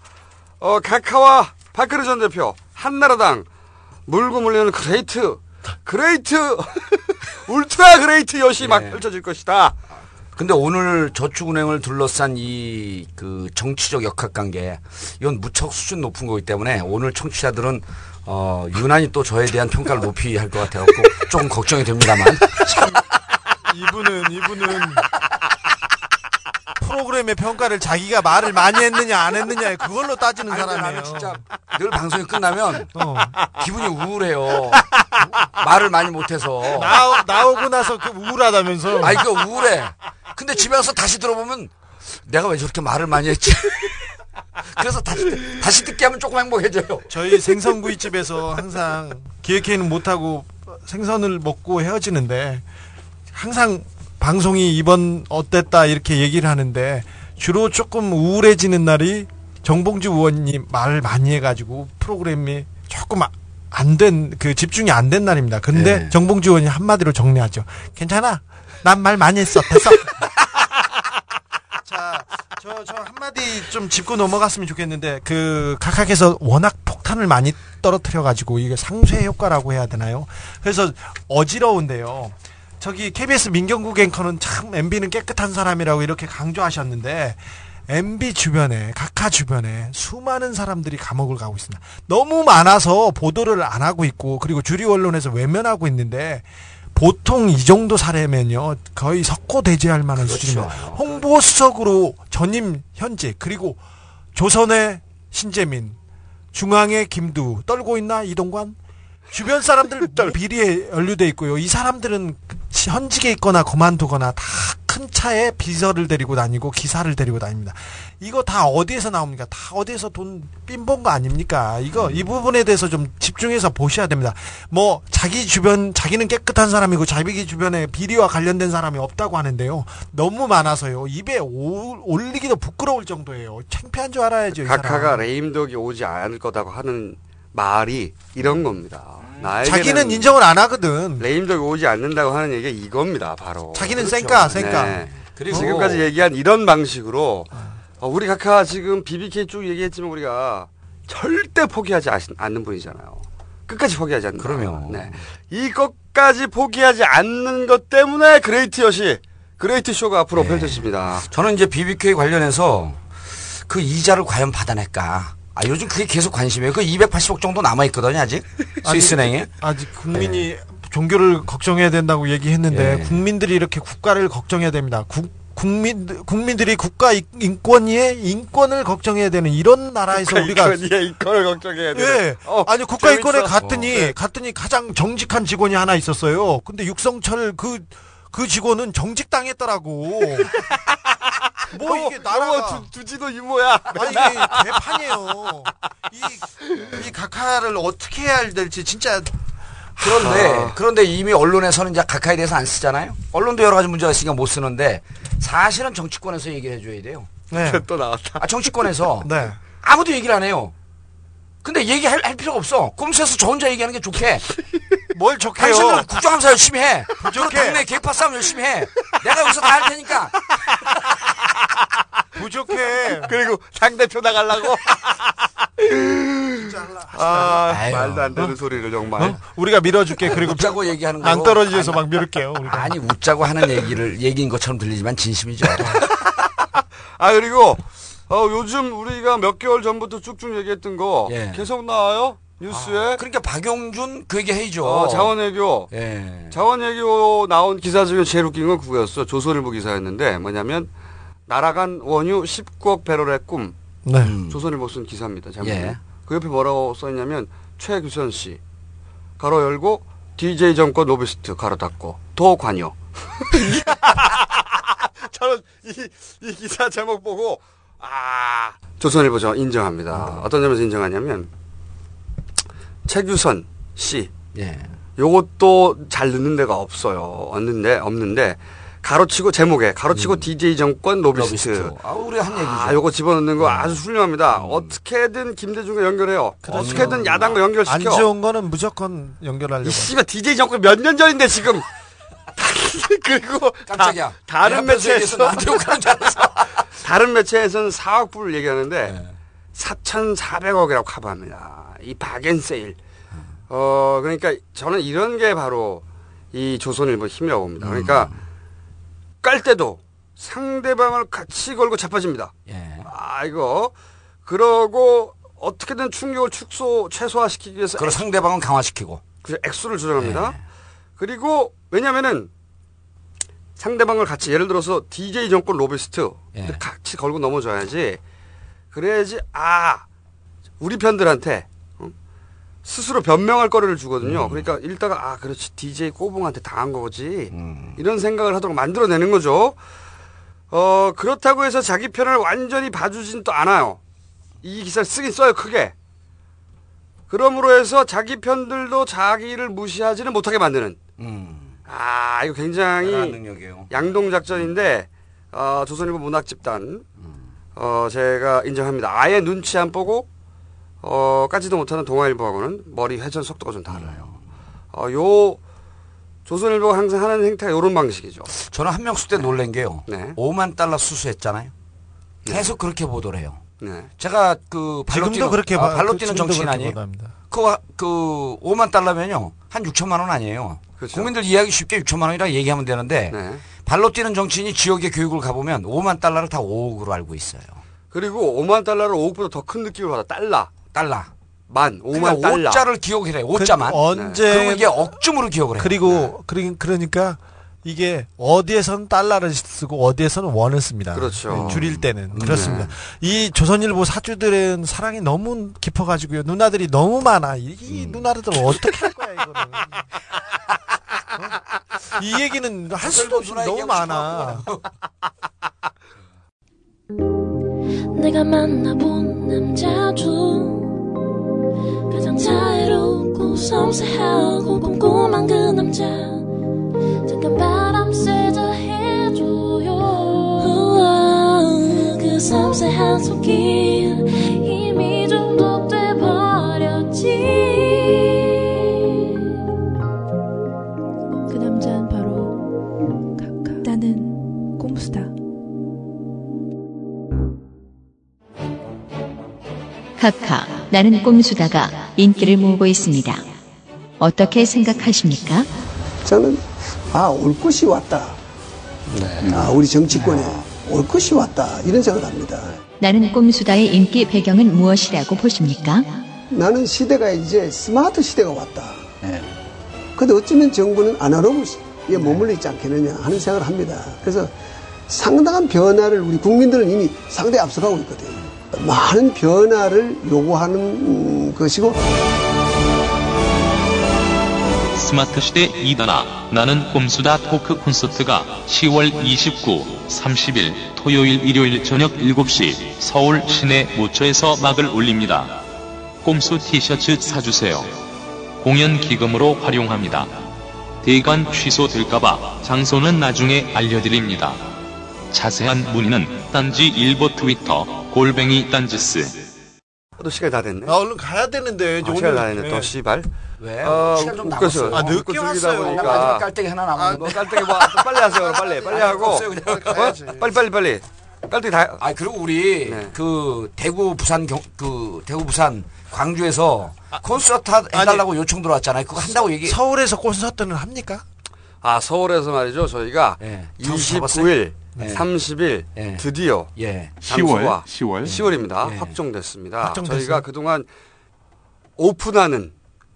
어, 각하와 박근혜 전 대표 한나라당 물고 물리는 great great ultra great 엿이 막 네. 펼쳐질 것이다. 근데 오늘 저축은행을 둘러싼 이 그 정치적 역학관계 이건 무척 수준 높은 거기 때문에 오늘 청취자들은 어 유난히 또 저에 대한 평가를 높이 할 것 같아갖고 조금 걱정이 됩니다만. 참 이분은 이분은 프로그램의 평가를 자기가 말을 많이 했느냐 안 했느냐 그걸로 따지는 아니, 사람이에요. 진짜 늘 방송이 끝나면 어. 기분이 우울해요. 말을 많이 못해서. 나, 나오고 나서 그 우울하다면서. 아이 그 우울해. 근데 집에 와서 다시 들어보면 내가 왜 저렇게 말을 많이 했지? 그래서 다시 다시 듣게 하면 조금 행복해져요. 저희 생선구이집에서 항상 기획회의는 못하고 생선을 먹고 헤어지는데 항상 방송이 이번 어땠다 이렇게 얘기를 하는데 주로 조금 우울해지는 날이 정봉주 의원님 말을 많이 해가지고 프로그램이 조금 안 된 그 집중이 안 된 날입니다. 근데 네. 정봉주 의원이 한마디로 정리하죠. 괜찮아. 난 말 많이 했어. 됐어. 자, 저, 저 한마디 좀 짚고 넘어갔으면 좋겠는데, 그, 각하께서 워낙 폭탄을 많이 떨어뜨려가지고, 이게 상쇄 효과라고 해야 되나요? 그래서 어지러운데요. 저기 KBS 민경국 앵커는 참 MB는 깨끗한 사람이라고 이렇게 강조하셨는데, MB 주변에, 각하 주변에 수많은 사람들이 감옥을 가고 있습니다. 너무 많아서 보도를 안 하고 있고, 그리고 주류 언론에서 외면하고 있는데, 보통 이 정도 사례면요 거의 석고대죄할 만한 수준입니다. 홍보 수석으로 전임 현직 그리고 조선의 신재민, 중앙의 김두 떨고 있나 이동관 주변 사람들 비리에 연루돼 있고요. 이 사람들은 현직에 있거나 그만두거나 다 큰 차에 비서를 데리고 다니고 기사를 데리고 다닙니다. 이거 다 어디에서 나옵니까? 다 어디에서 돈 빈본 거 아닙니까? 이거 이 부분에 대해서 좀 집중해서 보셔야 됩니다. 뭐 자기 주변 자기는 깨끗한 사람이고 자기 주변에 비리와 관련된 사람이 없다고 하는데요. 너무 많아서요. 입에 올- 올리기도 부끄러울 정도예요. 창피한 줄 알아야죠. 각하가 레임덕이 오지 않을 거다고 하는 말이 이런 겁니다. 자기는 인정을 안 하거든. 레임덕이 오지 않는다고 하는 얘기가 이겁니다. 바로. 자기는 쌩까, 쌩까. 네. 그리고- 지금까지 얘기한 이런 방식으로 어, 우리 각하 지금 BBK 쭉 얘기했지만 우리가 절대 포기하지 않는 분이잖아요. 끝까지 포기하지 않는. 그럼요. 네. 이 끝까지 포기하지 않는 것 때문에 great 엿이 great 쇼가 앞으로 펼쳐집니다. 저는 이제 BBK 관련해서 그 이자를 과연 받아낼까. 아, 요즘 그게 계속 관심이에요. 그 280억 정도 남아 있거든요, 아직. 스위스은행에. 아직 국민이 종교를 걱정해야 된다고 얘기했는데 예. 국민들이 이렇게 국가를 걱정해야 됩니다. 국, 국민 국민들이 국가 인- 인권위의 인권을 걱정해야 되는 이런 나라에서 우리가 인권위의 인권을 걱정해야 돼. 예. 아니 국가 인권에 갔더니 갔더니 가장 정직한 직원이 하나 있었어요. 근데 육성철 그 그 직원은 정직 당했더라고. 뭐 이게 나라가 두, 두지도 유모야. 아니 이게 개판이에요. 이, 이 각하를 어떻게 해야 될지 진짜 그런데 아. 그런데 이미 언론에서는 이제 각하에 대해서 안 쓰잖아요. 언론도 여러 가지 문제가 있으니까 못 쓰는데 사실은 정치권에서 얘기를 해줘야 돼요. 네. 또 나왔다. 아 정치권에서 네. 아무도 얘기를 안 해요. 근데 얘기할 할 필요가 없어. 꼼수에서 저 혼자 얘기하는 게 좋게. 뭘 좋게요? 당신은 국정감사 열심히 해. 부족해. 그 당내 개파 싸움 열심히 해. 내가 여기서 다 할 테니까. 부족해. 그리고 당대표 나가려고. 아, 아유. 말도 안 되는 소리를 정말. 어? 우리가 밀어줄게. 그리고 웃자고 얘기하는 거. 안 떨어지셔서 막 밀을게요. 우리가. 아니 웃자고 하는 얘기를 얘기인 것처럼 들리지만 진심이죠. 아, 그리고, 어, 요즘 우리가 몇 개월 전부터 쭉쭉 얘기했던 거 예. 계속 나와요? 뉴스에. 그러니까 박용준 그 얘기 해야죠. 어, 자원외교. 예. 자원외교 나온 기사 중에 제일 웃긴 건 그거였어. 조선일보 기사였는데 뭐냐면 날아간 원유 19억 배럴의 꿈. 네. 음. 조선일보 쓴 기사입니다. 제목이. 예. 그 옆에 뭐라고 써있냐면 최규선 씨 가로 열고 DJ 정권 로비스트 가로 닫고 도 관여. 저는 이, 이 기사 제목 보고 아 조선일보 저 인정합니다. 어떤 점에서 인정하냐면 최규선 씨 예. 요것도 잘 넣는 데가 없어요. 없는데 없는데 가로치고 제목에 가로치고 DJ 정권 로비스트. 음. 로비스트. 아, 우리 한 얘기죠. 아, 요거 집어넣는 거 아주 훌륭합니다. 어떻게든 김대중과 연결해요. 어떻게든 야당과 안 연결시켜. 좋은 거는 무조건 연결하려고. 이 씨발 DJ 정권 몇 년 전인데 지금. 그리고 깜짝이야. 다, 른내 앞에서 매체에서 얘기해서 나한테 욕하는 줄 알았어. 다른 매체에서는 4억 불을 얘기하는데 4,400억이라고 커버합니다. 이 박앤 세일. 어 그러니까 저는 이런 게 바로 이 조선일보 힘이라고 봅니다. 그러니까 깔 때도 상대방을 같이 걸고 자빠집니다. 예. 아 이거 그러고 어떻게든 충격을 축소 최소화시키기 위해서 그리고 상대방은 강화시키고. 그래서 액수를 조정합니다. 그리고 왜냐면은 상대방을 같이 예를 들어서 DJ 정권 로비스트 예. 같이 걸고 넘어져야지 그래야지 아 우리 편들한테 어? 스스로 변명할 거리를 주거든요. 그러니까 읽다가 아 그렇지 DJ 꼬봉한테 당한 거지 이런 생각을 하도록 만들어내는 거죠. 어 그렇다고 해서 자기 편을 완전히 봐주진 또 않아요. 이 기사를 쓰긴 써요 크게. 그러므로 해서 자기 편들도 자기를 무시하지는 못하게 만드는. 아 이거 굉장히. 양동 작전인데 어, 조선일보 문학 집단 어, 제가 인정합니다. 아예 눈치 안 보고 어, 까지도 못하는 동아일보하고는 머리 회전 속도가 좀 달라요. 어, 요 조선일보가 항상 하는 행태가 이런 방식이죠. 저는 한명숙 때 놀란 게요. 네. 5만 달러 수수했잖아요. 계속 그렇게 보도를 해요. 네. 제가 그 발로 지금도 뛰는, 그렇게 아, 봐- 발로 그 뛰는 정치인 아니에요? 그, 그 5만 달러면요. 한 6천만 원 아니에요. 그렇죠. 국민들 이해하기 쉽게 6천만 원이라 얘기하면 되는데 네. 발로 뛰는 정치인이 지역에 교육을 가보면 5만 달러를 다 5억으로 알고 있어요. 그리고 5만 달러를 5억보다 더 큰 느낌을 받아. 달러. 달러. 만. 5만 그러니까 달러. 5자를 기억을 해요. 5자만. 그 언제 그리고 이게 억쯤으로 기억을 해요. 그리고 그리- 그러니까 이게 어디에선 달러를 쓰고 어디에서는 원을 씁니다. 그렇죠. 네, 줄일 때는 음, 그렇습니다. 네. 이 조선일보 사주들은 사랑이 너무 깊어가지고요. 누나들이 너무 많아. 이, 이 누나들 어떻게 할 거야 이거는. 어? 이 얘기는 할 수도 없이 너무 많아. 내가 만나본 남자 중 가장 자애롭고 섬세하고 꼼꼼한 그 남자 잠깐 바람 쐬자 해줘요 우와, 그 섬세한 손길 카카, 나는 꼼수다가 인기를 모으고 있습니다. 어떻게 생각하십니까? 저는 아 올 것이 왔다 아, 우리 정치권에 올 것이 왔다 이런 생각을 합니다. 나는 꼼수다의 인기 배경은 무엇이라고 보십니까? 나는 시대가 이제 스마트 시대가 왔다. 근데 어쩌면 정부는 아날로그에 머물러 있지 않겠느냐 하는 생각을 합니다. 그래서 상당한 변화를 우리 국민들은 이미 상당히 앞서가고 있거든요. 많은 변화를 요구하는 음, 것이고 스마트 시대 2단아 나는 꼼수다 토크 콘서트가 10월 29, 30일 토요일 일요일 저녁 7시 서울 시내 모처에서 막을 올립니다. 꼼수 티셔츠 사주세요. 공연 기금으로 활용합니다. 대관 취소될까봐 장소는 나중에 알려드립니다. 자세한 문의는 딴지 일보 트위터 골뱅이 딴지스 또 시간이 다 됐네. 아, 얼른 가야 되는데. 아, 시간 오늘- 다 됐네. 또 네. 씨발. 왜? 어, 시간 좀. 남았어요. 아, 늦게 왔어요. 보니까. 마지막 깔때기 하나 남았는데. 뭐 깔때기 뭐또 빨리 하세요. 그럼 빨리 빨리 하고. 없어요, 그냥. 어? 빨리 빨리 빨리. 깔때기 다. 아 그리고 우리 네. 그 대구 부산 경, 그 대구 부산 광주에서 콘서트 하- 해달라고 요청 들어왔잖아요. 그거 한다고 얘기. 서울에서 콘서트는 합니까? 아 서울에서 말이죠. 저희가 예. 장소 29일, 네. 30일 예. 드디어 예. 10월, 10월. 10월입니다. 예. 확정됐습니다. 확정됐어요? 저희가 그동안 오픈하는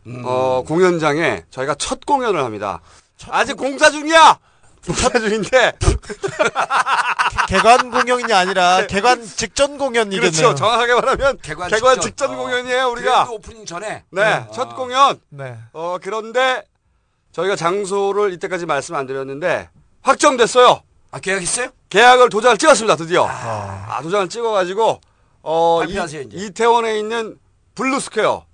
음. 어, 공연장에 저희가 첫 공연을 합니다. 아직 공사 중이야. 공사 중인데 개관 공연이 아니라 개관 직전 공연이겠네요. 그렇죠. 정확하게 말하면 개관 개관, 직전. 직전, 어. 공연이에요. 우리가 오프닝 전에. 네, 첫 공연. 네. 어 그런데 저희가 장소를 이때까지 말씀 안 드렸는데 확정됐어요. 아 계약했어요? 계약을 도장을 찍었습니다. 드디어. 아, 도장을 찍어가지고 어 발표하세요, 이, 이제. 이태원에 있는 블루스퀘어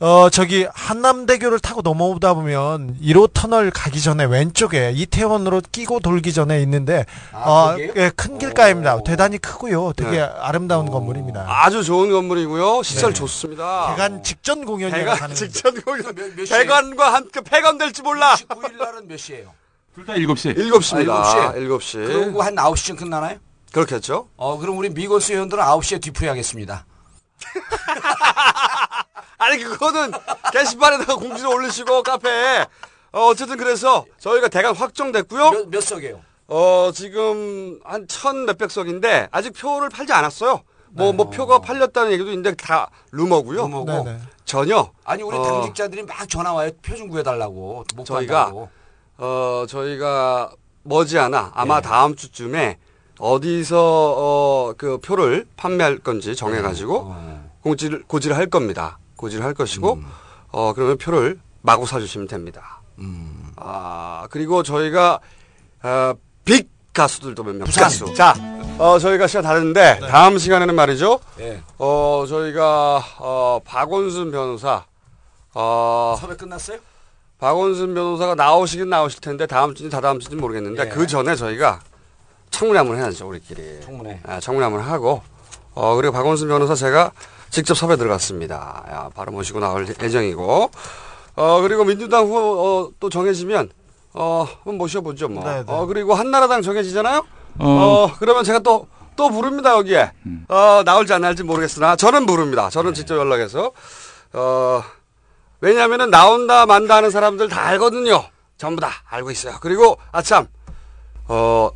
어, 저기, 한남대교를 타고 넘어오다 보면, 1호 터널 가기 전에 왼쪽에 이태원으로 끼고 돌기 전에 있는데, 아, 어? 예, 큰 길가입니다. 대단히 크고요. 되게 네. 아름다운 건물입니다. 아주 좋은 건물이고요. 시설 네. 좋습니다. 개관 직전 공연이라고 개관. 직전 공연. 몇, 몇 시에? 개관과 함께 폐관될지 몰라. 19일 날은 몇 시예요? 둘 다 7시. 7시입니다. 아, 7시. 그리고 한 9시쯤 끝나나요? 그렇겠죠. 어, 그럼 우리 미건수 회원들은 9시에 뒤풀이 하겠습니다. 아니 그거는 게시판에다가 공지를 올리시고 카페에 어, 어쨌든 그래서 저희가 대강 확정됐고요. 몇, 몇 석이에요? 어 지금 한 천 몇백 석인데 아직 표를 팔지 않았어요. 뭐뭐 표가 팔렸다는 얘기도 있는데 다 루머고요. 루머고. 네네. 전혀 아니, 우리 어, 당직자들이 막 전화 와요. 표 좀 구해달라고. 못 저희가 간다고. 어 저희가 머지않아 아마 네. 다음 주쯤에 어디서 어, 그 표를 판매할 건지 정해가지고 어. 공지를 고지를 할 겁니다. 고지를 할 것이고 음. 어 그러면 표를 마구 사주시면 됩니다. 음. 아 그리고 저희가 어, 빅 가수들도 몇명 부산. 가수. 자, 어 저희가 시간 다 됐는데 다음 시간에는 말이죠. 예. 어 저희가 어 박원순 변호사 어 섭외 끝났어요? 박원순 변호사가 나오시긴 나오실 텐데 다음 주인지 다다음 주인지 모르겠는데 예. 그 전에 저희가 청문회 한번 해야죠 우리끼리. 청문회. 아, 청문회 한번 하고 어 그리고 박원순 변호사 제가 직접 섭외 들어갔습니다. 야, 바로 모시고 나올 예정이고 어 그리고 민주당 후보 어, 또 정해지면 어 한번 모셔보죠 뭐. 네, 네. 어 그리고 한나라당 정해지잖아요. 어. 어 그러면 제가 또또 부릅니다 여기에 어 나올지 안 나올지 모르겠으나 저는 부릅니다. 저는 직접 연락해서 어 왜냐하면은 나온다 만다 하는 사람들 다 알거든요. 전부 다 알고 있어요. 그리고 아참 어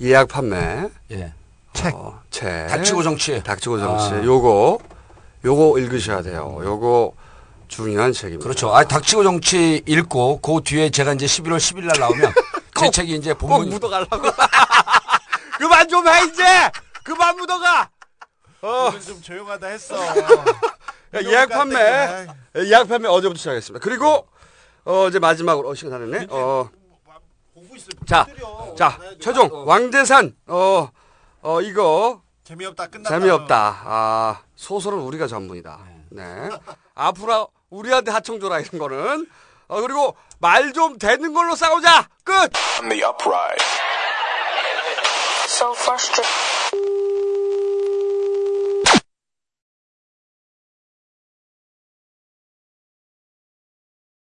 예약 판매 예. 책. 어, 책 닥치고 정치. 닥치고 정치 아. 요거 요거 읽으셔야 돼요. 요거 중요한 책입니다. 그렇죠. 아, 닥치고 정치 읽고, 그 뒤에 제가 이제 11월 10일 날 나오면, 제 책이 이제 꼭 본문. 묻어 가려고. 그만 좀 해 이제. 그만 묻어가. 어 오늘 좀 조용하다 했어. 예약 판매 예 약 판매 어제부터 시작했습니다. 그리고 어 이제 마지막으로 어 시간 다 됐네. 어. 자, 자, 최종 왕대산 어, 어 이거 재미없다 끝났다. 재미없다. 아, 소설은 우리가 전문이다. 네. 앞으로 우리한테 하청 줘라 이런 거는. 어 그리고 말 좀 되는 걸로 싸우자. 끝. On the upright. So frustrated.